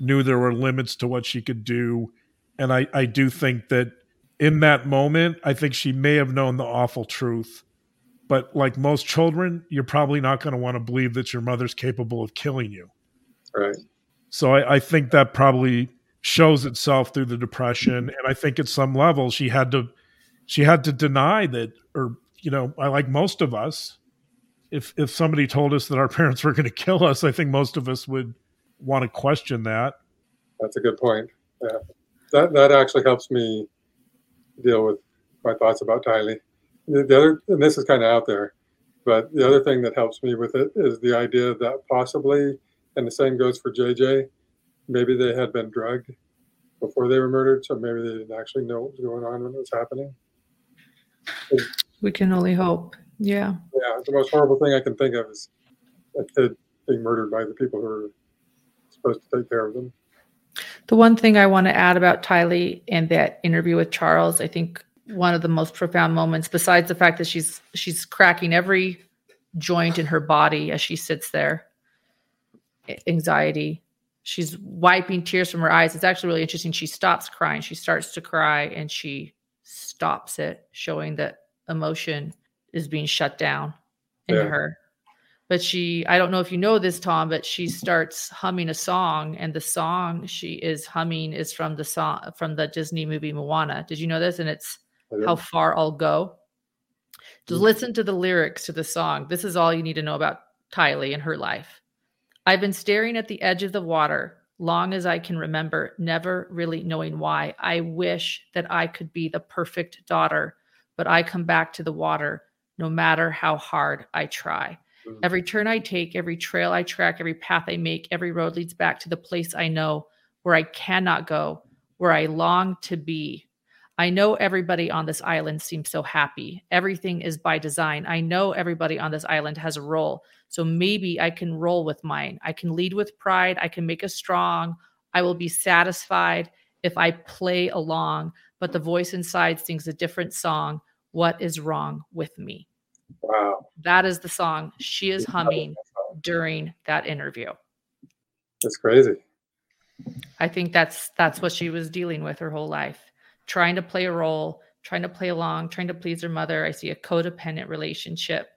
knew there were limits to what she could do. And I, I do think that in that moment, I think she may have known the awful truth but like most children, you're probably not going to want to believe that your mother's capable of killing you. Right. So I, I think that probably shows itself through the depression, and I think at some level she had to she had to deny that, or you know, I like most of us. If if somebody told us that our parents were going to kill us, I think most of us would want to question that. That's a good point. Yeah. That that actually helps me deal with my thoughts about Tylee the other, and this is kind of out there, but the other thing that helps me with it is the idea that possibly, and the same goes for JJ, maybe they had been drugged before they were murdered, so maybe they didn't actually know what was going on when it was happening. We can only hope. Yeah. Yeah, the most horrible thing I can think of is a kid being murdered by the people who are supposed to take care of them. The one thing I want to add about Tylee and that interview with Charles, I think one of the most profound moments, besides the fact that she's she's cracking every joint in her body as she sits there, anxiety. She's wiping tears from her eyes. It's actually really interesting. She stops crying. She starts to cry and she stops it, showing that emotion is being shut down in Yeah. her. But she, I don't know if you know this, Tom, but she starts humming a song, and the song she is humming is from the song from the Disney movie Moana. Did you know this? And it's Didn't- how far I'll go. Just Mhm. listen to the lyrics to the song. This is all you need to know about Tylee and her life. I've been staring at the edge of the water long as I can remember, never really knowing why. I wish that I could be the perfect daughter, but I come back to the water no matter how hard I try. Mhm. Every turn I take, every trail I track, every path I make, every road leads back to the place I know where I cannot go, where I long to be. I know everybody on this island seems so happy. Everything is by design. I know everybody on this island has a role. So maybe I can roll with mine. I can lead with pride. I can make us strong. I will be satisfied if I play along. But the voice inside sings a different song. What is wrong with me? Wow, That is the song she is humming during that interview. that's crazy. I think that's that's what she was dealing with her whole life, trying to play a role, trying to play along, trying to please her mother. I see a codependent relationship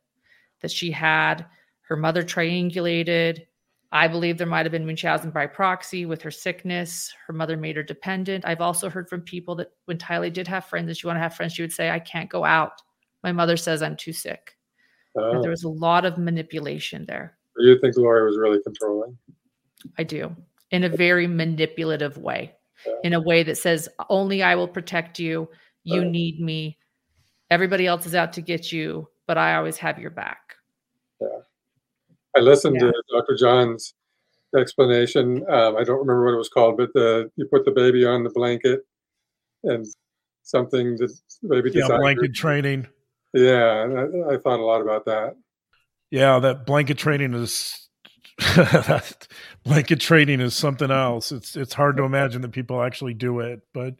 that she had. Her mother triangulated. I believe there might have been Munchausen by proxy with her sickness. Her mother made her dependent. I've also heard from people that when Tylee did have friends and she wanted to have friends, she would say, I can't go out. My mother says I'm too sick. Oh, there was a lot of manipulation there. you think Lori was really controlling? I do in a very manipulative way. In a way that says, only I will protect you. You Right. need me. Everybody else is out to get you, but I always have your back. Yeah. I listened Yeah. to Dr. John's explanation. Um, I don't remember what it was called, but the you put the baby on the blanket and something that the baby Yeah, desired. blanket training. Yeah, I, I thought a lot about that. Yeah, that blanket training is that blanket training is something else. It's it's hard to imagine that people actually do it, but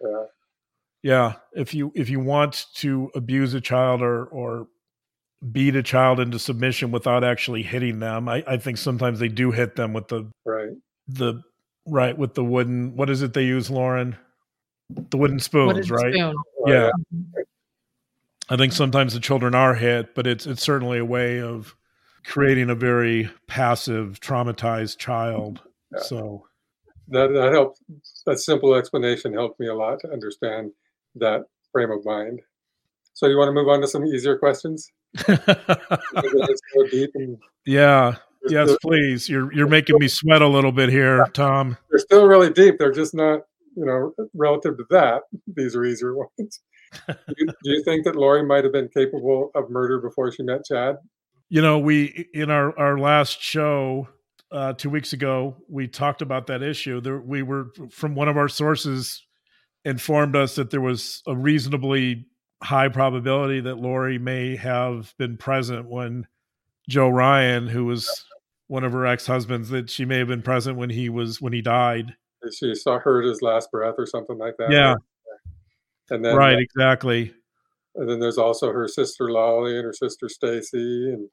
Yeah. yeah, if you if you want to abuse a child or or beat a child into submission without actually hitting them, I, I think sometimes they do hit them with the Right. the right with the wooden what is it they use, Lauren? The wooden spoons, is right? spoon? Oh, yeah. I think sometimes the children are hit, but it's it's certainly a way of creating a very passive, traumatized child. Yeah. So That that helped. That simple explanation helped me a lot to understand that frame of mind. So you want to move on to some easier questions? And yeah, yes, please. You're you're making me sweat a little bit here, Tom. they're still really deep. They're just not, you know, relative to that. These are easier ones. do, you, do you think that Lori might have been capable of murder before she met Chad? You know, we in our our last show uh, two weeks ago, we talked about that issue. There, we were from one of our sources informed us that there was a reasonably high probability that Lori may have been present when Joe Ryan, who was one of her ex husbands, that she may have been present when he was when he died. She saw heard his last breath or something like that. Yeah. And then right, exactly. and then there's also her sister Lolly and her sister Stacy and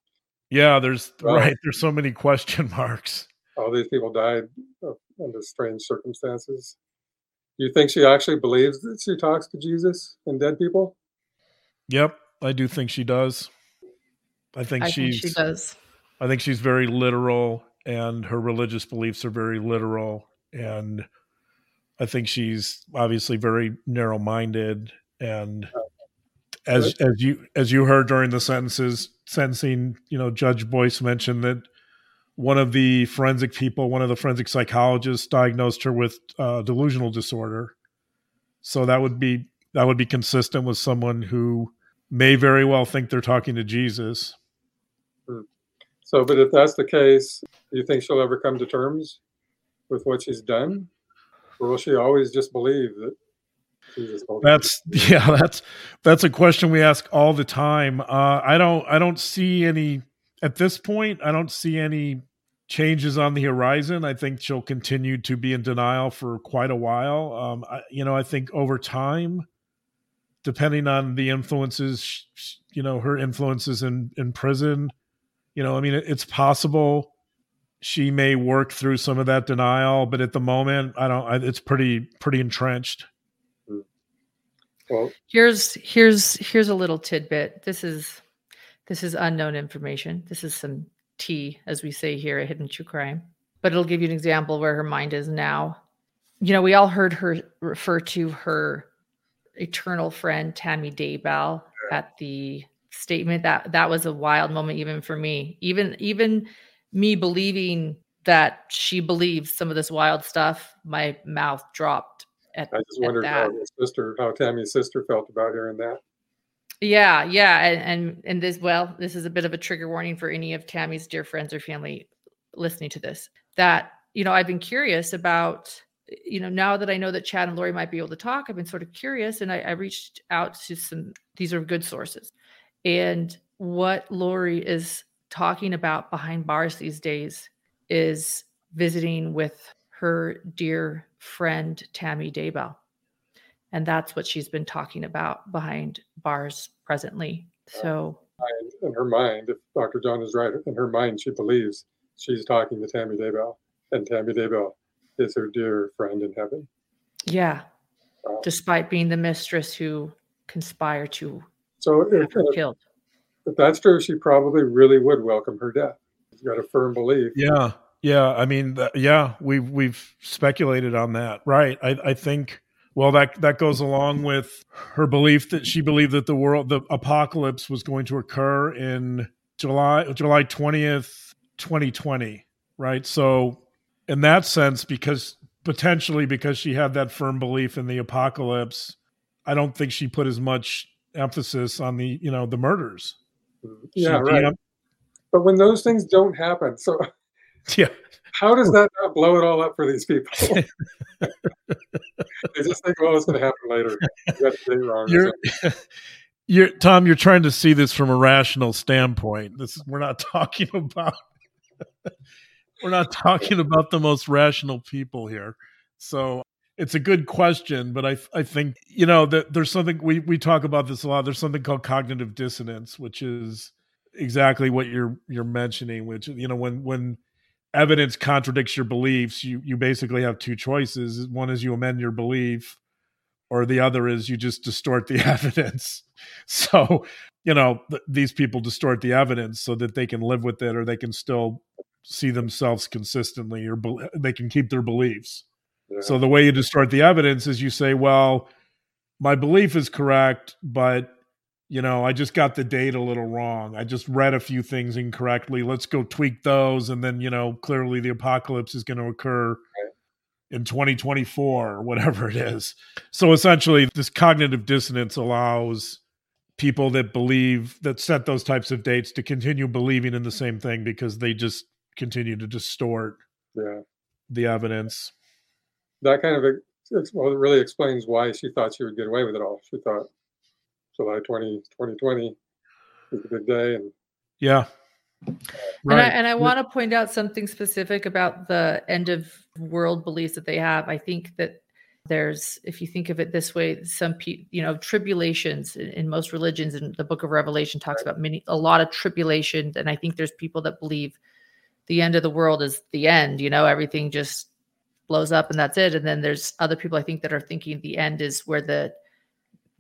Yeah, there's Well- right. There's so many question marks. all these people died under strange circumstances. Do you think she actually believes that she talks to Jesus and dead people? Yep, I do think she does. I think I she's. think she does. I think she's very literal, and her religious beliefs are very literal, and I think she's obviously very narrow-minded. And uh, as as you as you heard during the sentences sentencing, you know, Judge Boyce mentioned that one of the forensic people, one of the forensic psychologists, diagnosed her with uh, delusional disorder. So that would be that would be consistent with someone who may very well think they're talking to Jesus. So, but if that's the case, do you think she'll ever come to terms with what she's done? Or will she always just believe that Jesus told her? That's yeah, that's that's a question we ask all the time. Uh, I don't I don't see any at this point. I don't see any changes on the horizon. I think she'll continue to be in denial for quite a while. Um, I, you know, I think over time, depending on the influences, you know, her influences in in prison, you know, I mean, it, it's possible she may work through some of that denial, but at the moment, I don't. I, it's pretty pretty entrenched. Well, Here's here's here's a little tidbit. This is this is unknown information. This is some tea, as we say here at Hidden True Crime. But it'll give you an example where her mind is now. You know, we all heard her refer to her eternal friend Tammy Daybell at the statement. That that was a wild moment even for me. Even even me believing that she believes some of this wild stuff, my mouth dropped at, I just wondered how sister, how Tammy's sister felt about hearing that. Yeah, yeah, and, and and this well, this is a bit of a trigger warning for any of Tammy's dear friends or family listening to this. That you know, I've been curious about. You know, now that I know that Chad and Lori might be able to talk, I've been sort of curious, and I, I reached out to some. These are good sources, and what Lori is talking about behind bars these days is visiting with her dear friend Tammy Daybell. And that's what she's been talking about behind bars presently. Uh, so, in her mind, if Dr. John is right, in her mind, she believes she's talking to Tammy Daybell, and Tammy Daybell is her dear friend in heaven. yeah, Wow. despite being the mistress who conspired to So if, have her if, killed. if that's true, she probably really would welcome her death. She's got a firm belief. Yeah, yeah. I mean, th- yeah, we've we've speculated on that, right? I, I think. Well, that that goes along with her belief that she believed that the world, the apocalypse, was going to occur in July July twentieth, twenty twenty, right? So, in that sense, because potentially because she had that firm belief in the apocalypse, I don't think she put as much emphasis on the you know the murders. Yeah, right. yeah, But when those things don't happen, so yeah. how does that not blow it all up for these people? they just think, well, it's going to happen later. You got the date wrong. or you're you're Tom, you're trying to see this from a rational standpoint. This is we're not talking about we're not talking about the most rational people here. So it's a good question, but I I think you know that there's something we we talk about this a lot. There's something called cognitive dissonance, which is exactly what you're you're mentioning. Which you know when when evidence contradicts your beliefs, you you basically have two choices. One is you amend your belief, or the other is you just distort the evidence. So, you know, th- these people distort the evidence so that they can live with it or they can still see themselves consistently or bel they can keep their beliefs. Yeah. So the way you distort the evidence is you say, well, my belief is correct, but you know, I just got the date a little wrong. I just read a few things incorrectly. Let's go tweak those and then, you know, clearly the apocalypse is going to occur in 2024 or whatever it is. So essentially this cognitive dissonance allows people that believe that set those types of dates to continue believing in the same thing because they just continue to distort yeah. the evidence. That kind of ex- well, it really explains why she thought she would get away with it all. She thought July 20, 2020 was the big day, and Yeah. And I, Right. and I want to point out something specific about the end of world beliefs that they have. I think that there's, if you think of it this way, some people, you know, tribulations in, in most religions, and the Book of Revelation talks about many, a lot of tribulations, and I think there's people that believe the end of the world is the end. You know, everything just blows up and that's it. And then there's other people I think that are thinking the end is where the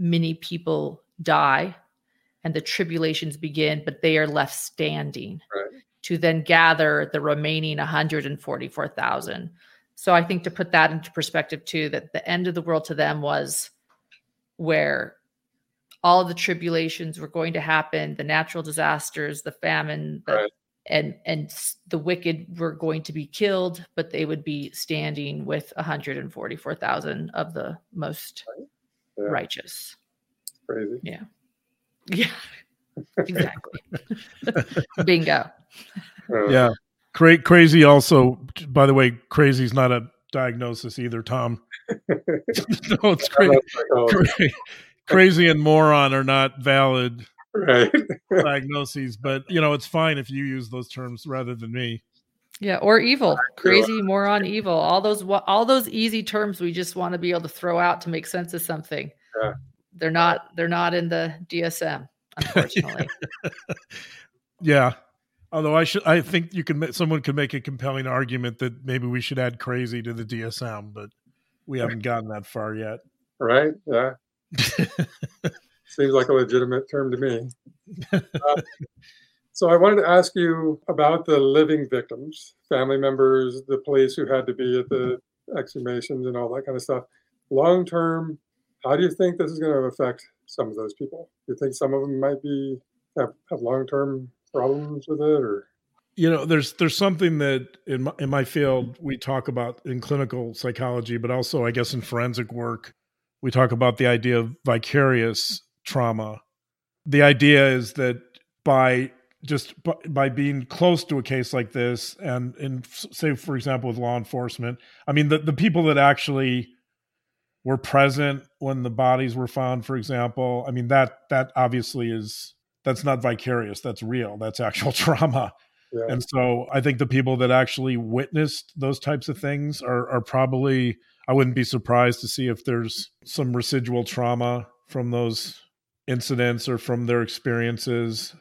many people die and the tribulations begin, but they are left standing Right. to then gather the remaining 144,000. So I think to put that into perspective too, that the end of the world to them was where all the tribulations were going to happen, the natural disasters, the famine, the, Right. and and the wicked were going to be killed, but they would be standing with 144,000 of the most Yeah. righteous. crazy. Yeah. Yeah. exactly. Bingo. Uh, yeah. Cra- crazy also by the way, crazy is not a diagnosis either, Tom. no, it's crazy. crazy. crazy and moron are not valid right. diagnoses, but you know, it's fine if you use those terms rather than me. Yeah, or evil, crazy, moron, evil. All those all those easy terms we just want to be able to throw out to make sense of something. Yeah. They're not they're not in the DSM, unfortunately. yeah. Although I should, I think you can. Someone could make a compelling argument that maybe we should add crazy to the DSM, but we haven't gotten that far yet. Right? Yeah. Seems like a legitimate term to me. Uh, so I wanted to ask you about the living victims, family members, the police who had to be at the exhumations and all that kind of stuff. Long term, how do you think this is going to affect some of those people? Do you think some of them might be have, have long term problems with it or you know there's there's something that in my, in my field we talk about in clinical psychology but also i guess in forensic work we talk about the idea of vicarious trauma the idea is that by just by being close to a case like this and in say for example with law enforcement i mean the, the people that actually were present when the bodies were found for example i mean that that obviously is that's not vicarious that's real that's actual trauma yeah. and so i think the people that actually witnessed those types of things are are probably i wouldn't be surprised to see if there's some residual trauma from those incidents or from their experiences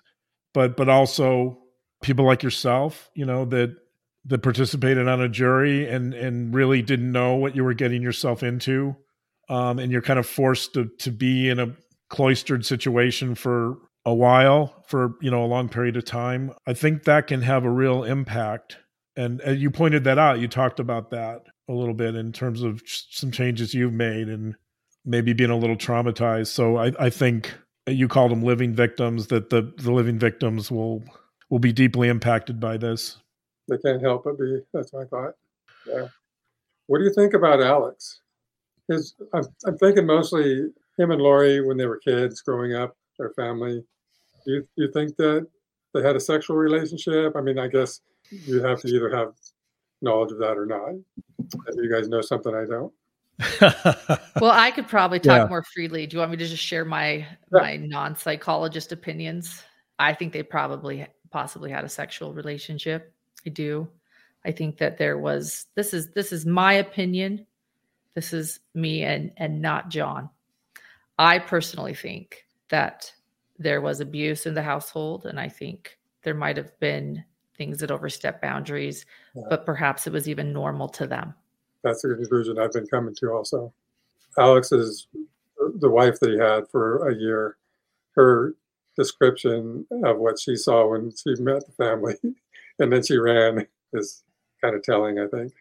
but but also people like yourself you know that that participated on a jury and and really didn't know what you were getting yourself into um, and you're kind of forced to to be in a cloistered situation for a while for you know a long period of time. I think that can have a real impact. And, and you pointed that out. You talked about that a little bit in terms of some changes you've made and maybe being a little traumatized. So i, I think you called them living victims that the, the living victims will will be deeply impacted by this they can't help but be that's my thought yeah what do you think about alex his i'm, I'm thinking mostly him and lori when they were kids growing up their family. Do you, you think that they had a sexual relationship? I mean, I guess you have to either have knowledge of that or not. You guys know something I don't. Well, I could probably talk yeah. more freely. Do you want me to just share my yeah. my non psychologist opinions? I think they probably possibly had a sexual relationship. I do. I think that there was this is this is my opinion. This is me and and not John. I personally think that there was abuse in the household. And I think there might have been things that overstep boundaries, yeah. but perhaps it was even normal to them. That's the conclusion I've been coming to also. Alex is the wife that he had for a year. Her description of what she saw when she met the family and then she ran is kind of telling, I think.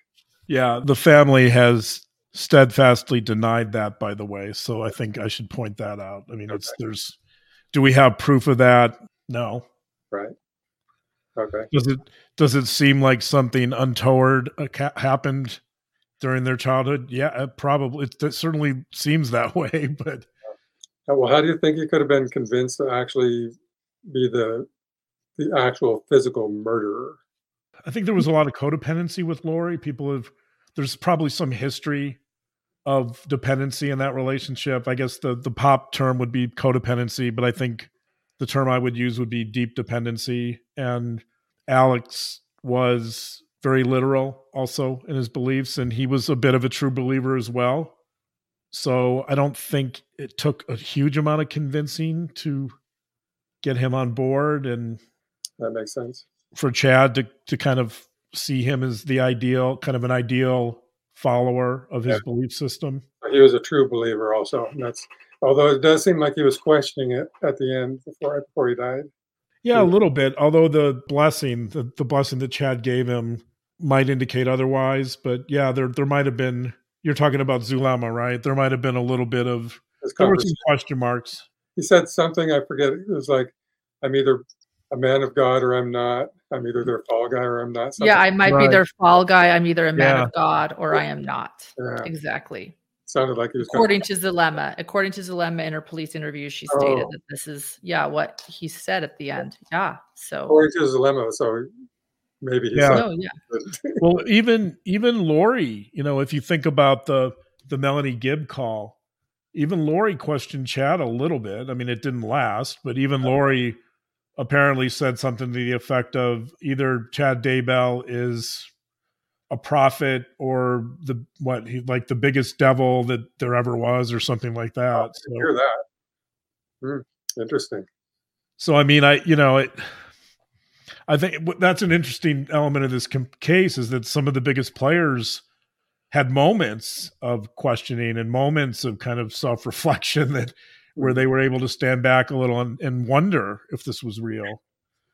Yeah, the family has steadfastly denied that by the way so i think i should point that out i mean okay. it's there's do we have proof of that no right okay does it does it seem like something untoward uh, happened during their childhood yeah it probably it, it certainly seems that way but uh, well how do you think he could have been convinced to actually be the the actual physical murderer i think there was a lot of codependency with lori people have there's probably some history of dependency in that relationship. I guess the the pop term would be codependency, but I think the term I would use would be deep dependency. And Alex was very literal also in his beliefs, and he was a bit of a true believer as well. So I don't think it took a huge amount of convincing to get him on board and that makes sense. For Chad to to kind of see him as the ideal, kind of an ideal follower of his yeah. belief system. He was a true believer, also. And that's although it does seem like he was questioning it at the end before before he died. Yeah, a little bit. Although the blessing, the, the blessing that Chad gave him, might indicate otherwise. But yeah, there there might have been. You're talking about Zulema, right? There might have been a little bit of there were some question marks. He said something I forget. It was like, "I'm either a man of God or I'm not. I'm either their fall guy or I'm not. Something. Yeah, I might right. be their fall guy. I'm either a man yeah. of God or I am not. Yeah. Exactly. Sounded like it was according to Zulema. According to Zulema in her police interview, she stated oh. that this is yeah what he said at the end. Yeah. So according to Zulema, so maybe. Yeah. Oh yeah. well, even even Lori, you know, if you think about the the Melanie Gibb call, even Lori questioned Chad a little bit. I mean, it didn't last, but even Lori apparently said something to the effect of either Chad Daybell is a prophet or the what he like the biggest devil that there ever was or something like that. So, hear that. Hmm, interesting. So I mean, I you know it. I think that's an interesting element of this case is that some of the biggest players had moments of questioning and moments of kind of self reflection that where they were able to stand back a little and, and wonder if this was real.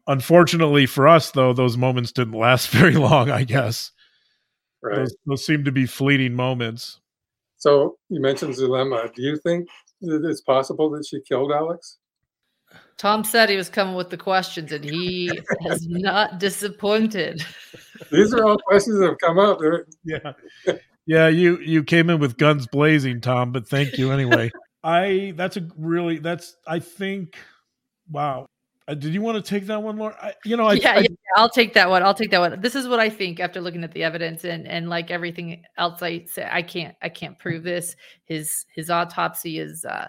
Unfortunately for us, though, those moments didn't last very long. I guess right. those, those seem to be fleeting moments. So you mentioned Zulema. Do you think it's possible that she killed Alex? Tom said he was coming with the questions, and he has not disappointed. These are all questions that have come up. Yeah, yeah. You you came in with guns blazing, Tom. But thank you anyway. I that's a really that's I think. Wow. Uh, did you want to take that one, Lauren? I, you know, I, yeah, I, yeah, I'll take that one. I'll take that one. This is what I think after looking at the evidence and and like everything else I say, I can't I can't prove this. His his autopsy is uh,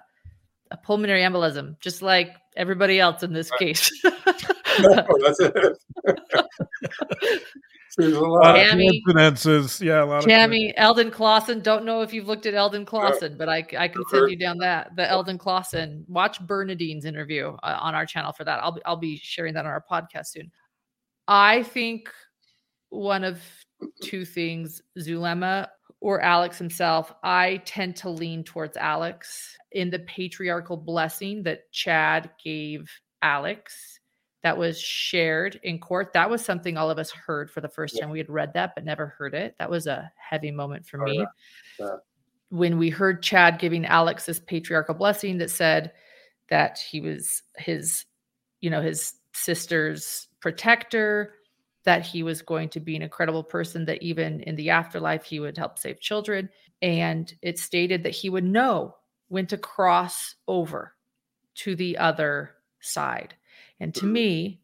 a pulmonary embolism, just like everybody else in this case. no, that's it. There's a lot Tammy, of coincidences. Yeah, a lot Tammy, of Eldon Clausen. Don't know if you've looked at Eldon Clausen, yeah. but I, I can send you down that the Eldon Clausen. Watch Bernadine's interview uh, on our channel for that. I'll be I'll be sharing that on our podcast soon. I think one of two things: Zulema or Alex himself. I tend to lean towards Alex in the patriarchal blessing that Chad gave Alex that was shared in court. That was something all of us heard for the first yeah. time. We had read that, but never heard it. That was a heavy moment for me. Yeah. When we heard Chad giving Alex this patriarchal blessing that said that he was his, you know, his sister's protector, that he was going to be an incredible person, that even in the afterlife, he would help save children. And it stated that he would know when to cross over to the other side. And to me,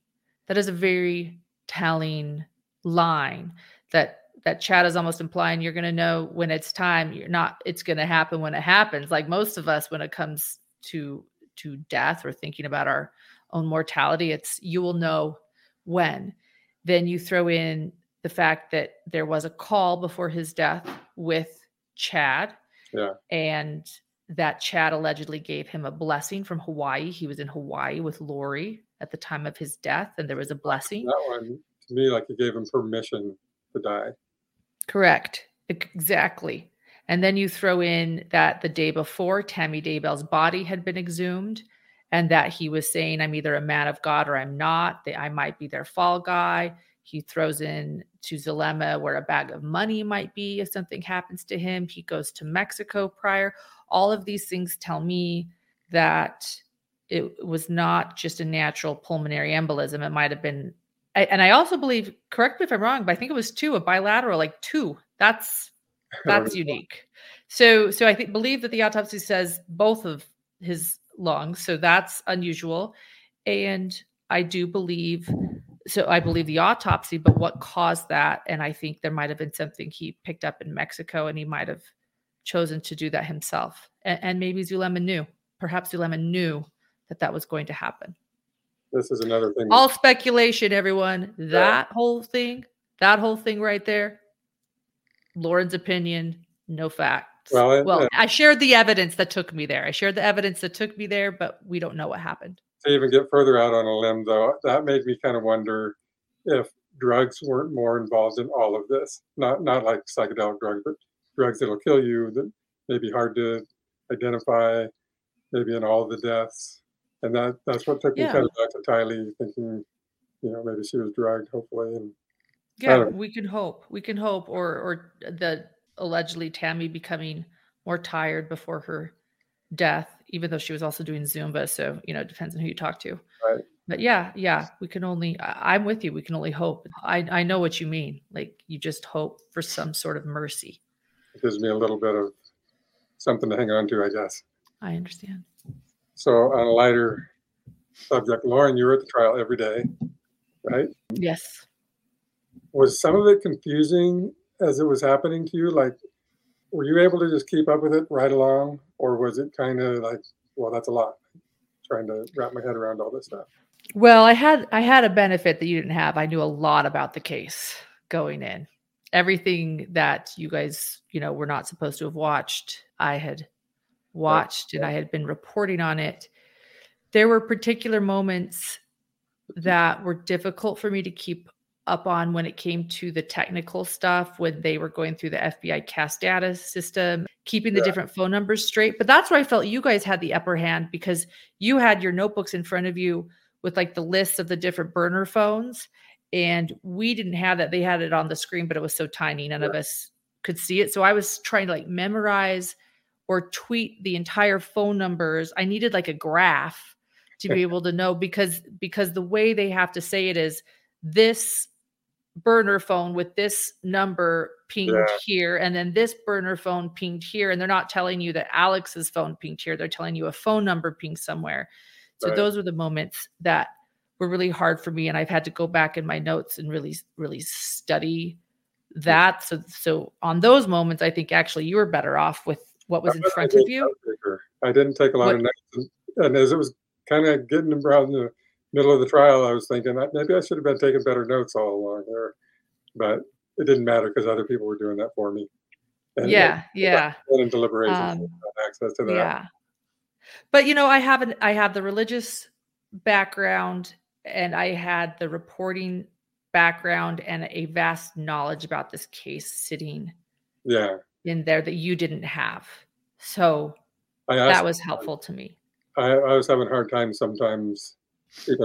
that is a very telling line that that Chad is almost implying you're going to know when it's time. You're not. It's going to happen when it happens. Like most of us, when it comes to to death or thinking about our own mortality, it's you will know when. Then you throw in the fact that there was a call before his death with Chad. Yeah. And that Chad allegedly gave him a blessing from Hawaii. He was in Hawaii with Lori at the time of his death, and there was a blessing. That one to me, like he gave him permission to die. Correct. Exactly. And then you throw in that the day before Tammy Daybell's body had been exhumed, and that he was saying, I'm either a man of God or I'm not, that I might be their fall guy. He throws in to Zulema where a bag of money might be if something happens to him. He goes to Mexico prior. All of these things tell me that it was not just a natural pulmonary embolism. It might have been, and I also believe, correct me if I'm wrong, but I think it was two, a bilateral, like two. That's that's unique. So, so I think believe that the autopsy says both of his lungs, so that's unusual, and I do believe. So I believe the autopsy, but what caused that? And I think there might have been something he picked up in Mexico, and he might have chosen to do that himself. And, and maybe Zulema knew. Perhaps Zulema knew that that was going to happen. This is another thing. All speculation, everyone. That yeah. whole thing, that whole thing right there, Lauren's opinion, no facts. Well, well, I shared the evidence that took me there. I shared the evidence that took me there, but we don't know what happened. To even get further out on a limb, though, that made me kind of wonder if drugs weren't more involved in all of this. Not not like psychedelic drugs, but drugs that'll kill you that may be hard to identify, maybe in all the deaths and that that's what took me kind of back to Tylee, thinking, you know, maybe she was drugged, hopefully, and yeah, we can hope, we can hope, or or the allegedly Tammy becoming more tired before her death, even though she was also doing Zumba. So you know, it depends on who you talk to. Right. But yeah, yeah, we can only. I'm with you. We can only hope. I I know what you mean. Like you just hope for some sort of mercy. It gives me a little bit of something to hang on to, I guess. I understand. So on a lighter subject, Lauren, you were at the trial every day, right? Yes. Was some of it confusing as it was happening to you? Like, were you able to just keep up with it right along, or was it kind of like, well, that's a lot, trying to wrap my head around all this stuff? Well, I had I had a benefit that you didn't have. I knew a lot about the case going in. Everything that you guys, you know, were not supposed to have watched, I had watched and I had been reporting on it. There were particular moments mm-hmm. that were difficult for me to keep up on when it came to the technical stuff when they were going through the FBI cast data system, keeping the yeah. different phone numbers straight. But that's where I felt you guys had the upper hand because you had your notebooks in front of you with like the lists of the different burner phones. And we didn't have that. They had it on the screen, but it was so tiny, none yeah. of us could see it. So I was trying to like memorize or tweet the entire phone numbers. I needed like a graph to be able to know because because the way they have to say it is this burner phone with this number pinged yeah. here and then this burner phone pinged here and they're not telling you that Alex's phone pinged here they're telling you a phone number pinged somewhere. So right. those were the moments that were really hard for me and I've had to go back in my notes and really really study that. So so on those moments I think actually you were better off with what was in front of you. I didn't take a lot what, of notes and as it was kind of getting around the middle of the trial, I was thinking that maybe I should have been taking better notes all along there, but it didn't matter because other people were doing that for me. And, yeah, yeah. And deliberations, um, access to that. Yeah, but you know, I have an I have the religious background, and I had the reporting background and a vast knowledge about this case sitting. Yeah. In there that you didn't have, so that was helpful to me. I, I was having a hard time sometimes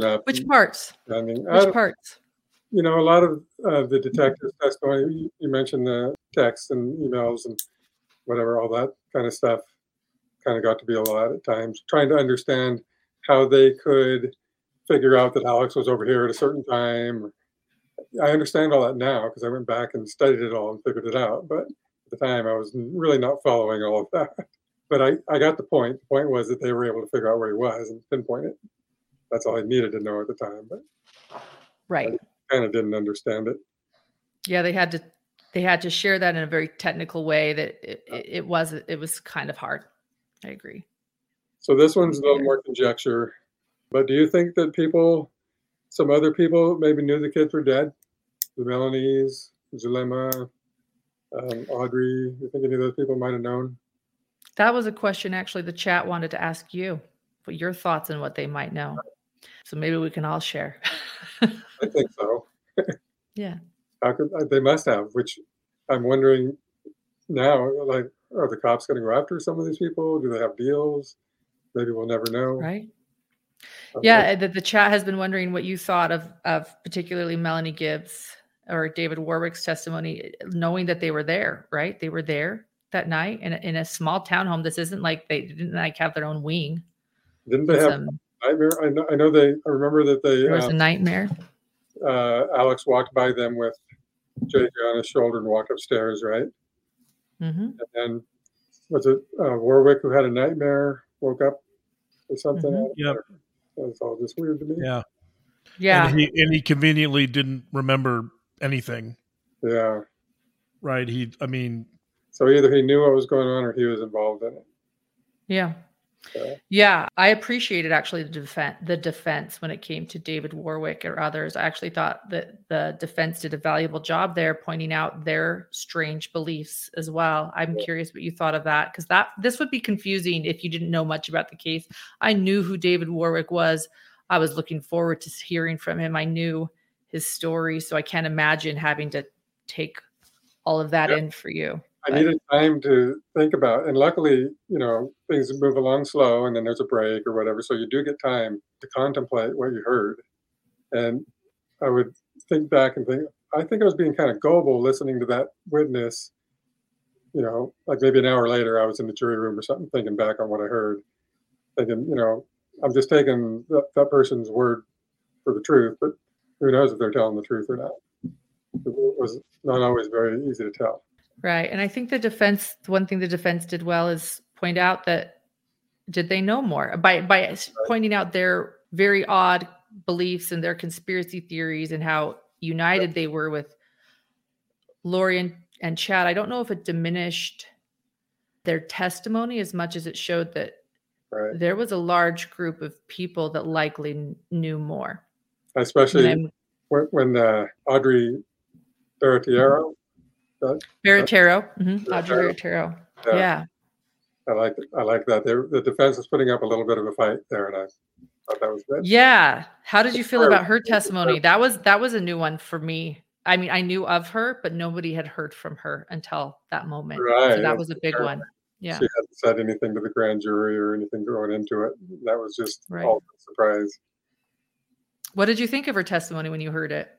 up. Which parts? I mean, which I, parts? You know, a lot of uh, the detectives' testimony. You, you mentioned the texts and emails and whatever, all that kind of stuff. Kind of got to be a lot at times. Trying to understand how they could figure out that Alex was over here at a certain time. I understand all that now because I went back and studied it all and figured it out. But at the time, I was really not following all of that. But I, I got the point. The point was that they were able to figure out where he was and pinpoint it that's all I needed to know at the time. But right, kind of didn't understand it. Yeah, they had to they had to share that in a very technical way that it, it, it was it was kind of hard. I agree. So this one's a little more conjecture, but do you think that people, some other people, maybe knew the kids were dead? The Melanies, Zulema, um, Audrey. Do you think any of those people might have known? That was a question actually the chat wanted to ask you. But your thoughts on what they might know. So maybe we can all share. I think so. yeah. How could uh, they must have? Which I'm wondering now. Like, are the cops going to go after some of these people? Do they have deals? Maybe we'll never know. Right. yeah, the, the chat has been wondering what you thought of of particularly Melanie Gibbs or David Warwick's testimony, knowing that they were there, right? They were there that night in a, in a small townhome. This isn't like they didn't like have their own wing. Didn't they have um, nightmare? I know, I know they. I remember that they. It was uh, a nightmare. Uh, Alex walked by them with JJ on his shoulder and walked upstairs, right? Mm-hmm. And then was it uh, Warwick who had a nightmare, woke up or something? Mm-hmm. Yep. That's all just weird to me. Yeah. Yeah. And he, and he conveniently didn't remember anything. Yeah. Right. He, I mean, so either he knew what was going on or he was involved in it. Yeah. Yeah, I appreciated actually the defense the defense when it came to David Warwick or others. I actually thought that the defense did a valuable job there pointing out their strange beliefs as well. I'm yeah. curious what you thought of that because that this would be confusing if you didn't know much about the case. I knew who David Warwick was. I was looking forward to hearing from him. I knew his story, so I can't imagine having to take all of that in for you. I needed time to think about, and luckily, you know, things move along slow, and then there's a break or whatever, so you do get time to contemplate what you heard. And I would think back and think, I think I was being kind of gullible listening to that witness. You know, like maybe an hour later, I was in the jury room or something, thinking back on what I heard, thinking, you know, I'm just taking that, that person's word for the truth, but who knows if they're telling the truth or not. It was not always very easy to tell. Right. And I think the defense, one thing the defense did well is point out that did they know more by by pointing out their very odd beliefs and their conspiracy theories and how united they were with Lori and, and Chad, I don't know if it diminished their testimony as much as it showed that Right. there was a large group of people that likely kn- knew more. Especially when, when uh, Audrey Barattiero, Baratero, mhm, Audrey Baratero. Yeah. Yeah. I like I like that. They, the defense was putting up a little bit of a fight there, and I thought that was good. Yeah. How did you feel about her testimony? That was that was a new one for me. I mean, I knew of her, but nobody had heard from her until that moment. Right, So that was a big one. Yeah. She hadn't said anything to the grand jury or anything going into it. That was just Right. all a surprise. What did you think of her testimony when you heard it?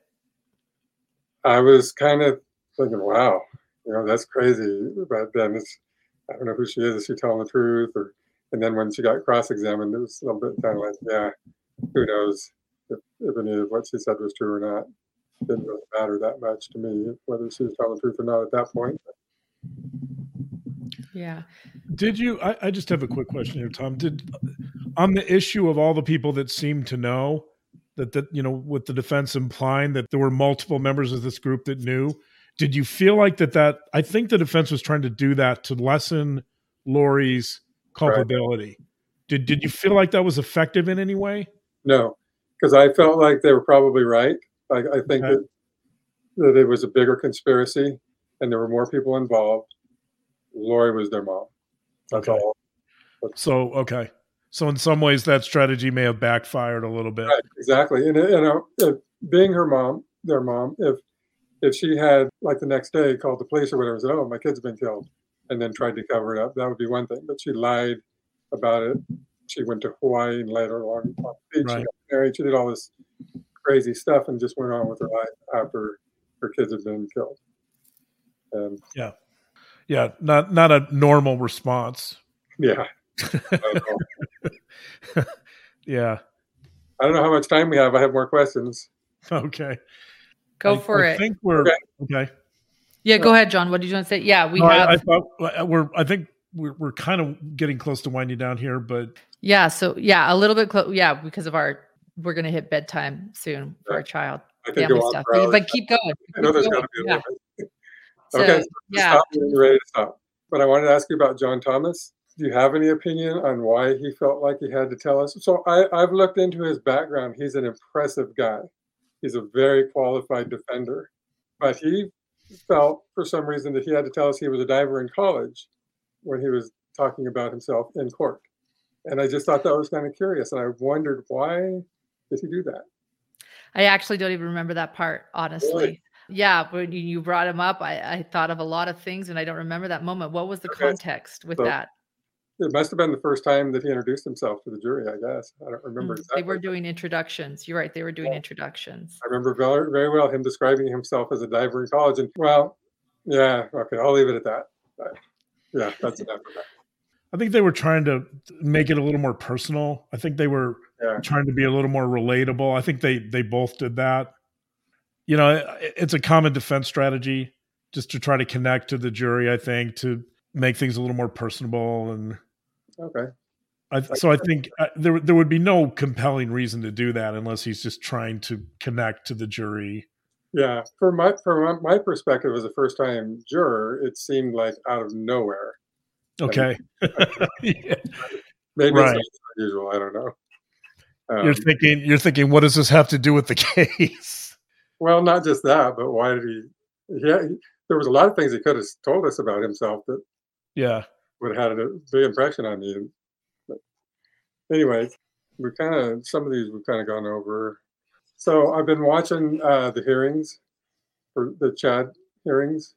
I was kind of thinking, wow, you know, that's crazy. But then it's, I don't know who she is. Is she telling the truth? Or, and then when she got cross-examined, it was a little bit kind of like, yeah, who knows if, if any of what she said was true or not. Didn't really matter that much to me whether she was telling the truth or not at that point. Yeah. Did you? I, I just have a quick question here, Tom. Did on the issue of all the people that seemed to know that that you know, with the defense implying that there were multiple members of this group that knew, did you feel like that? That I think the defense was trying to do that to lessen Lori's culpability. Did did you feel like that was effective in any way? No, because I felt like they were probably right. I, I think Okay. that that it was a bigger conspiracy and there were more people involved. Lori was their mom. That's Okay. all. So okay. So in some ways, that strategy may have backfired a little bit. Right, exactly. And you uh, know, uh, being her mom, their mom, if if she had like the next day called the police or whatever, and said, "Oh, my kid's been killed," and then tried to cover it up, that would be one thing. But she lied about it. She went to Hawaii and later on on the beach. She got married. She did all this crazy stuff and just went on with her life after her kids had been killed. And Yeah, Yeah. not not a normal response. yeah, I don't know. Yeah. I don't know how much time we have. I have more questions. Okay. Go I- for I it. think we're Okay. okay. yeah, go ahead, John. What did you want to say? Yeah, we No, have I, thought uh, we're. I think we're we're kind of getting close to winding down here, but Yeah, so yeah, a little bit close. Yeah, because of our, we're gonna hit bedtime soon for Yeah. our child. I could Family go stuff, but, but keep going. I know keep there's going. got to be a Yeah. limit. So, Okay, yeah, Stop when you're ready to stop. But I wanted to ask you about John Thomas. Do you have any opinion on why he felt like he had to tell us? So I, I've looked into his background. He's an impressive guy. He's a very qualified defender. But he felt for some reason that he had to tell us he was a diver in college when he was talking about himself in court. And I just thought that was kind of curious. And I wondered why did he do that? I actually don't even remember that part, honestly. Yeah, when you- you brought him up, I, I thought of a lot of things, and I don't remember that moment. What was the Okay. context with So, that? It must have been the first time that he introduced himself to the jury, I guess. I don't remember Mm, exactly. They were doing introductions. You're right. They were doing Yeah. introductions. I remember very, very well him describing himself as a diver in college. And well, yeah, okay, I'll leave it at that. But, yeah, that's enough of that. I think they were trying to make it a little more personal. I think they were Yeah. trying to be a little more relatable. I think they they both did that. You know, it- it's a common defense strategy just to try to connect to the jury. I think to make things a little more personable and Okay. I, so I think uh, there there would be no compelling reason to do that unless he's just trying to connect to the jury. Yeah. From my from my perspective as a first time juror, it seemed like out of nowhere. Okay, Yeah. Maybe Right. it's not unusual. I don't know. Um, you're thinking you're thinking what does this have to do with the case? well, not just that, but why did he? Yeah, there was a lot of things he could have told us about himself that Yeah, would have had a big impression on me. But anyway, we kind of some of these we've kind of gone over. So I've been watching uh, the hearings for the Chad hearings,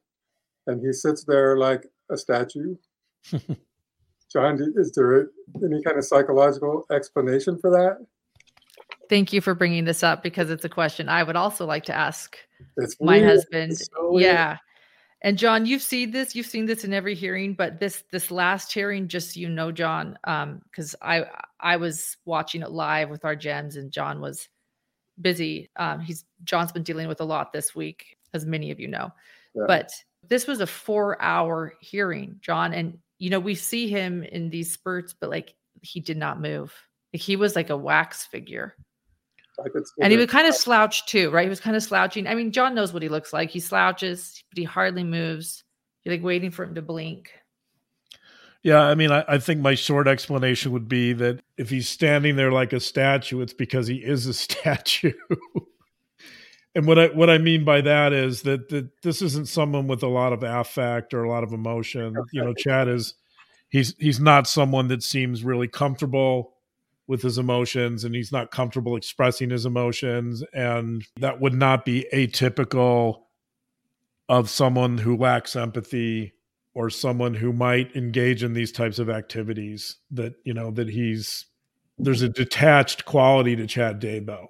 and he sits there like a statue. John, is there any kind of psychological explanation for that? Thank you for bringing this up because it's a question I would also like to ask It's my weird. husband. It's so weird. yeah. And John, you've seen this. You've seen this in every hearing, but this this last hearing, just so you know, John, because I I was watching it live with our gems, and John was busy. Um, he's John's been dealing with a lot this week, as many of you know. Yeah. But this was a four hour hearing, John, and you know we see him in these spurts, but like he did not move. Like, he was like a wax figure. I could. And he was kind of slouched too, right? He was kind of slouching. I mean, John knows what he looks like. He slouches, but he hardly moves. You're like waiting for him to blink. Yeah, I mean, I, I, think my short explanation would be that if he's standing there like a statue, it's because he is a statue. and what I what I mean by that is that that this isn't someone with a lot of affect or a lot of emotion. Okay. You know, Chad is he's he's not someone that seems really comfortable with his emotions and he's not comfortable expressing his emotions and that would not be atypical of someone who lacks empathy or someone who might engage in these types of activities that you know that he's there's a detached quality to Chad Daybell.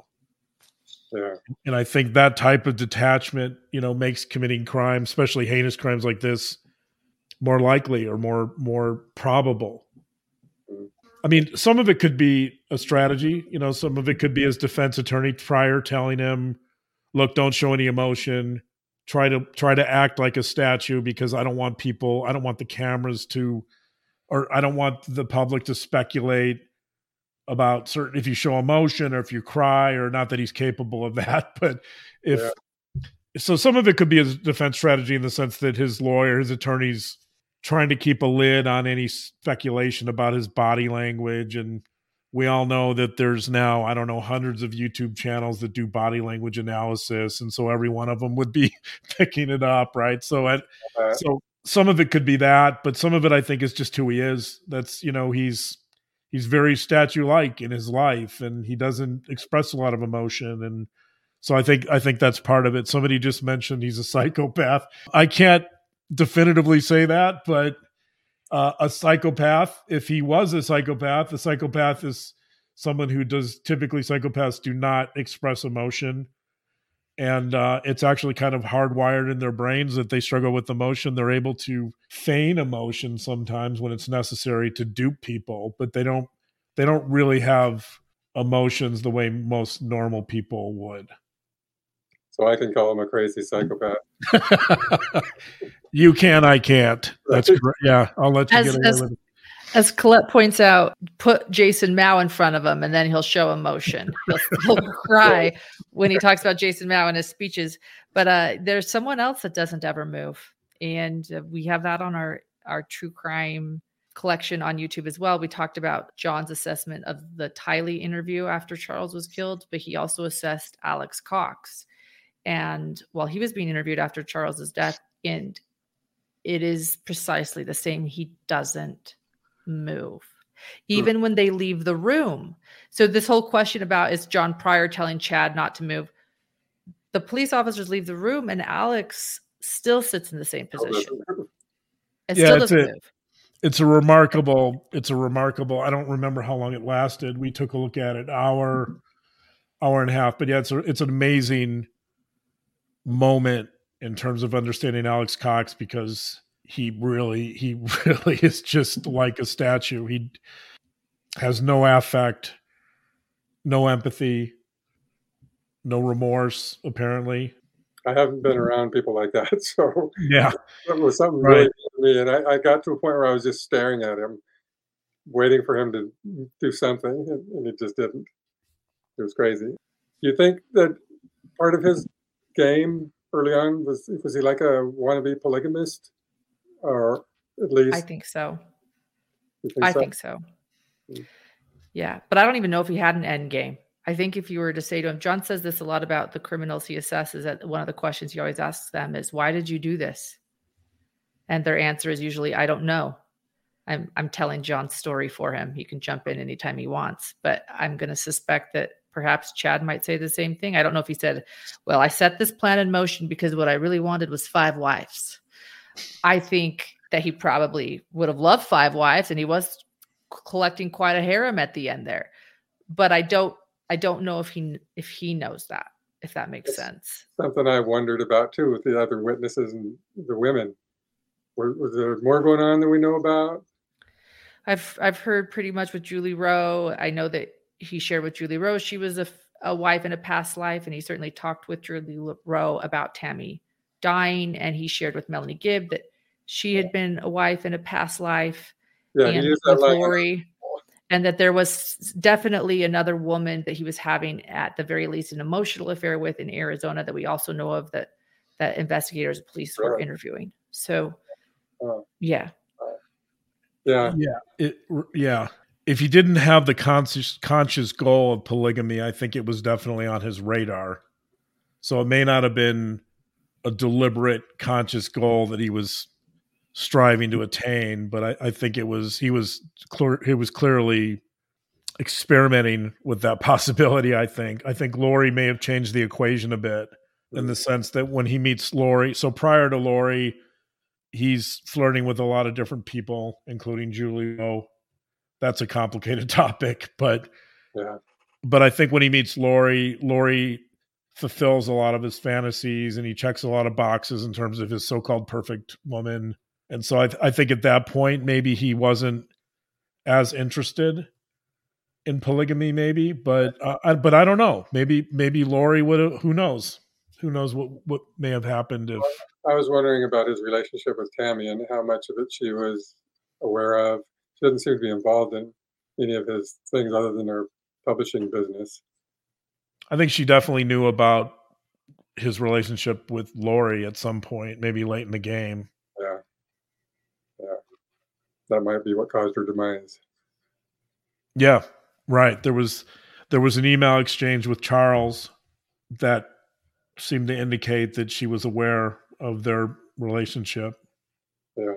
Yeah. And I think that type of detachment, you know, makes committing crime, especially heinous crimes like this, more likely or more more probable. I mean, some of it could be a strategy, you know, some of it could be his defense attorney prior telling him, look, don't show any emotion try to try to act like a statue because I don't want people, I don't want the cameras to, or I don't want the public to speculate about certain if you show emotion or if you cry or not that he's capable of that, but if yeah. so, some of it could be a defense strategy in the sense that his lawyer, his attorneys trying to keep a lid on any speculation about his body language. And we all know that there's now i don't know hundreds of youtube channels that do body language analysis. And so every one of them would be picking it up right? So uh, so some of it could be that but some of it i think is just who he is. That's you know he's he's very statue like in his life and he doesn't express a lot of emotion. And so i think i think that's part of it. Somebody just mentioned he's a psychopath. I can't definitively say that but uh, a psychopath. If he was a psychopath, a psychopath is someone who does typically psychopaths do not express emotion. And uh, it's actually kind of hardwired in their brains that they struggle with emotion. They're able to feign emotion sometimes when it's necessary to dupe people, but they don't they don't really have emotions the way most normal people would. So I can call him a crazy psychopath. You can, I can't. That's great. Yeah, I'll let you as, get away as, with it. As Colette points out, put Jason Mao in front of him, and then he'll show emotion. He'll, he'll cry when he talks about Jason Mao in his speeches. But uh, there's someone else that doesn't ever move, and uh, we have that on our our true crime collection on YouTube as well. We talked about John's assessment of the Tylee interview after Charles was killed, but he also assessed Alex Cox. And while he was being interviewed after Charles's death, and it is precisely the same. He doesn't move, even when they leave the room. So, this whole question about is John Prior telling Chad not to move? The police officers leave the room, and Alex still sits in the same position. It yeah, it's a, move. It's a remarkable. It's a remarkable. I don't remember how long it lasted. We took a look at it, hour, hour and a half. But yeah, it's a, it's an amazing moment in terms of understanding Alex Cox because he really he really is just mm-hmm. like a statue. He has no affect, no empathy, no remorse apparently. I haven't been mm-hmm. around people like that, so yeah, it was something right. really me. And I, I, got to a point where I was just staring at him, waiting for him to do something, and, and it just didn't. It was crazy. Do you think that part of his game early on? Was was he like a wannabe polygamist, or at least? I think so. Think I so? think so. Hmm. Yeah, but I don't even know if he had an end game. I think if you were to say to him, John says this a lot about the criminals he assesses. That one of the questions he always asks them is, "Why did you do this?" And their answer is usually, "I don't know." I'm I'm telling John's story for him. He can jump in anytime he wants, but I'm going to suspect that perhaps Chad might say the same thing. I don't know if he said, Well, I set this plan in motion because what I really wanted was five wives. I think that he probably would have loved five wives and he was collecting quite a harem at the end there. But I don't I don't know if he if he knows that, if that makes it's sense. Something I wondered about too with the other witnesses and the women. Was, was there more going on that we know about? I've I've heard pretty much with Julie Rowe. I know that he shared with Julie Rowe she was a, a wife in a past life, and he certainly talked with Julie Rowe about Tammy dying, and he shared with Melanie Gibb that she had been a wife in a past life, yeah, and with Lori. and that there was definitely another woman that he was having at the very least an emotional affair with in Arizona that we also know of that that investigators and police were interviewing. So, uh, yeah, yeah, yeah, it, yeah. If he didn't have the conscious conscious goal of polygamy, I think it was definitely on his radar. So it may not have been a deliberate, conscious goal that he was striving to attain, but I, I think it was he was clear, he was clearly experimenting with that possibility. I think I think Lori may have changed the equation a bit in the sense that when he meets Lori, so prior to Lori, he's flirting with a lot of different people, including Julie Rowe. That's a complicated topic, but yeah. But I think when he meets Lori, Lori fulfills a lot of his fantasies and he checks a lot of boxes in terms of his so-called perfect woman and so I, th- I think at that point, maybe he wasn't as interested in polygamy, maybe, but uh, I, but I don't know. Maybe maybe Lori would have. Who knows? Who knows what what may have happened if. I was wondering about his relationship with Tammy and how much of it she was aware of. Doesn't seem to be involved in any of his things other than her publishing business. I think she definitely knew about his relationship with Lori at some point, maybe late in the game Yeah. Yeah. that might be what caused her demise. Yeah, right. There was there was an email exchange with Charles that seemed to indicate that she was aware of their relationship. Yeah.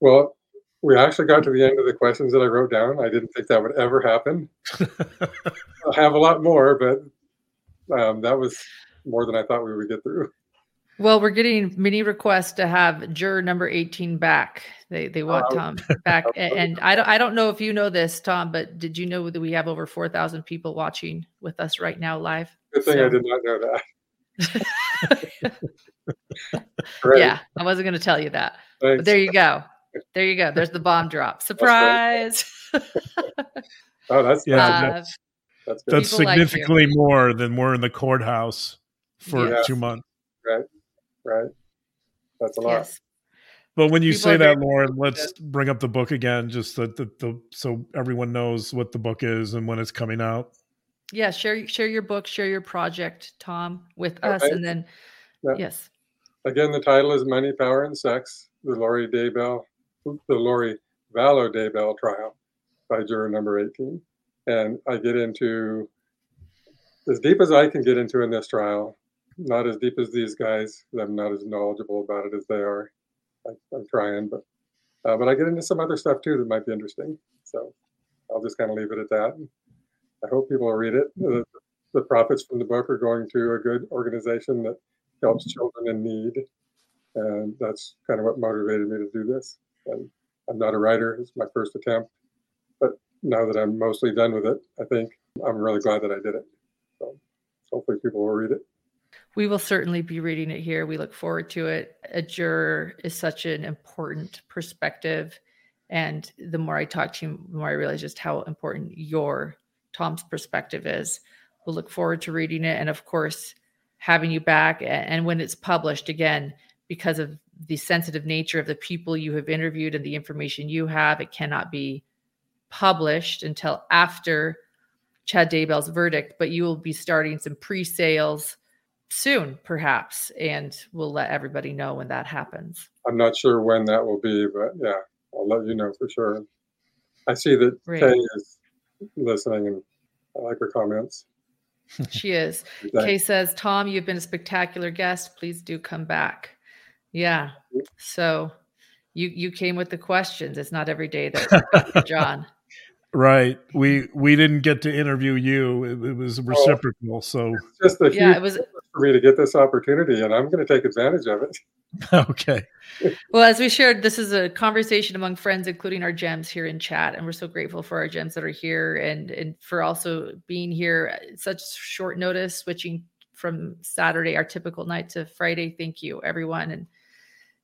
Well, we actually got to the end of the questions that I wrote down. I didn't think that would ever happen. I have a lot more, but um, that was more than I thought we would get through. Well, we're getting many requests to have juror number 18 back. They they want oh. Tom back. and I don't I don't know if you know this, Tom, but did you know that we have over 4,000 people watching with us right now live? Good thing so. I did not know that. yeah, I wasn't going to tell you that. But there you go. There you go. There's the bomb drop. Surprise. That's oh, that's yeah. Uh, that's, that's, that's significantly like more than we're in the courthouse for yes. two months. Right right? That's a lot. Yes. But when you People say that, Lauren, let's bring up the book again, just so the, the so everyone knows what the book is and when it's coming out. Yeah, share share your book, share your project, Tom, with us, and then yeah. yes. Again, the title is "Money, Power, and Sex: The Lori Daybell, the Lori Vallow Daybell Trial" by juror number eighteen, and I get into as deep as I can get into in this trial not as deep as these guys. I'm not as knowledgeable about it as they are. I, am trying, but uh, but I get into some other stuff too that might be interesting. So I'll just kind of leave it at that. I hope people will read it. The, the profits from the book are going to a good organization that helps children in need, and that's kind of what motivated me to do this. And I'm not a writer; it's my first attempt. But now that I'm mostly done with it, I think I'm really glad that I did it. So hopefully people will read it. We will certainly be reading it here. We look forward to it. A juror is such an important perspective. And the more I talk to you, the more I realize just how important your Tom's perspective is. We'll look forward to reading it. And of course, having you back. And when it's published, again, because of the sensitive nature of the people you have interviewed and the information you have, it cannot be published until after Chad Daybell's verdict. But you will be starting some pre sales soon, perhaps, and we'll let everybody know when that happens. I'm not sure when that will be, but yeah, I'll let you know for sure. I see that Great. Kay is listening, and I like her comments. She is. Kay says, Tom, you've been a spectacular guest. Please do come back. Yeah. So you you came with the questions. It's not every day that John. Right. We we didn't get to interview you. It, it was oh. reciprocal. Oh, so just a yeah, it was for me to get this opportunity, and I'm going to take advantage of it. okay. Well, as we shared, this is a conversation among friends, including our gems here in chat, and we're so grateful for our gems that are here, and and for also being here at such short notice, switching from Saturday, our typical night, to Friday. Thank you, everyone, and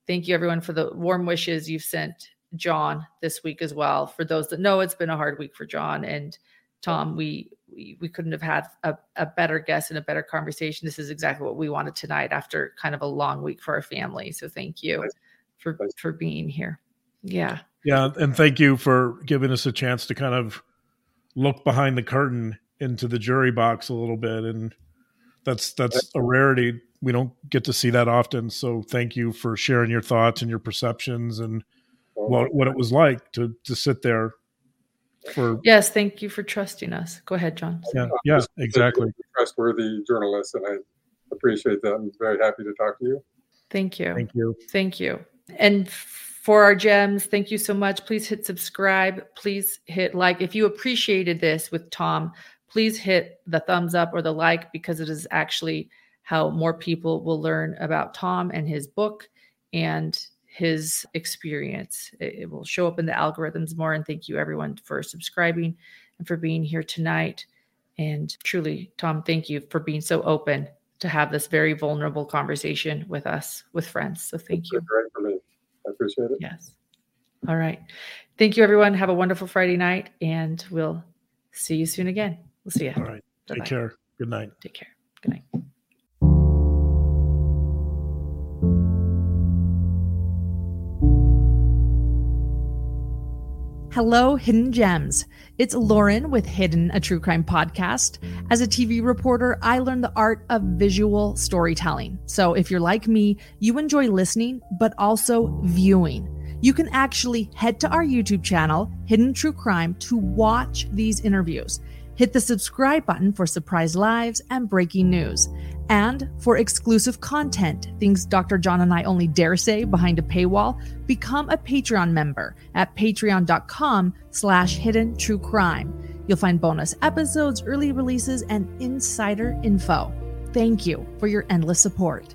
thank you everyone for the warm wishes you've sent John this week as well. For those that know, it's been a hard week for John and Tom. We we, we couldn't have had a, a better guest and a better conversation. This is exactly what we wanted tonight after kind of a long week for our family. So thank you for for being here. Yeah. Yeah, and thank you for giving us a chance to kind of look behind the curtain into the jury box a little bit and that's that's a rarity we don't get to see that often so thank you for sharing your thoughts and your perceptions and oh, what what it was like to to sit there for yes thank you for trusting us go ahead john yeah yeah exactly trustworthy journalist and i appreciate that i'm very happy to talk to you thank you thank you thank you and for our gems. Thank you so much. Please hit subscribe. Please hit like. If you appreciated this with Tom, please hit the thumbs up or the like because it is actually how more people will learn about Tom and his book and his experience. It, it will show up in the algorithms more. And thank you, everyone, for subscribing and for being here tonight. And truly, Tom, thank you for being so open to have this very vulnerable conversation with us, with friends. So thank you. Great for me. I appreciate it. Yes. All right. Thank you, everyone. Have a wonderful Friday night, and we'll see you soon again. We'll see you. all right take Bye-bye. care good night Take care. Good night. Hello, Hidden Gems. It's Lauren with Hidden, a true crime podcast. As a TV reporter, I learned the art of visual storytelling. So if you're like me, you enjoy listening, but also viewing. You can actually head to our YouTube channel, Hidden True Crime, to watch these interviews. Hit the subscribe button for surprise lives and breaking news. And for exclusive content, things Dr. John and I only dare say behind a paywall, become a Patreon member at patreon.com slash hidden true crime. You'll find bonus episodes, early releases, and insider info. Thank you for your endless support.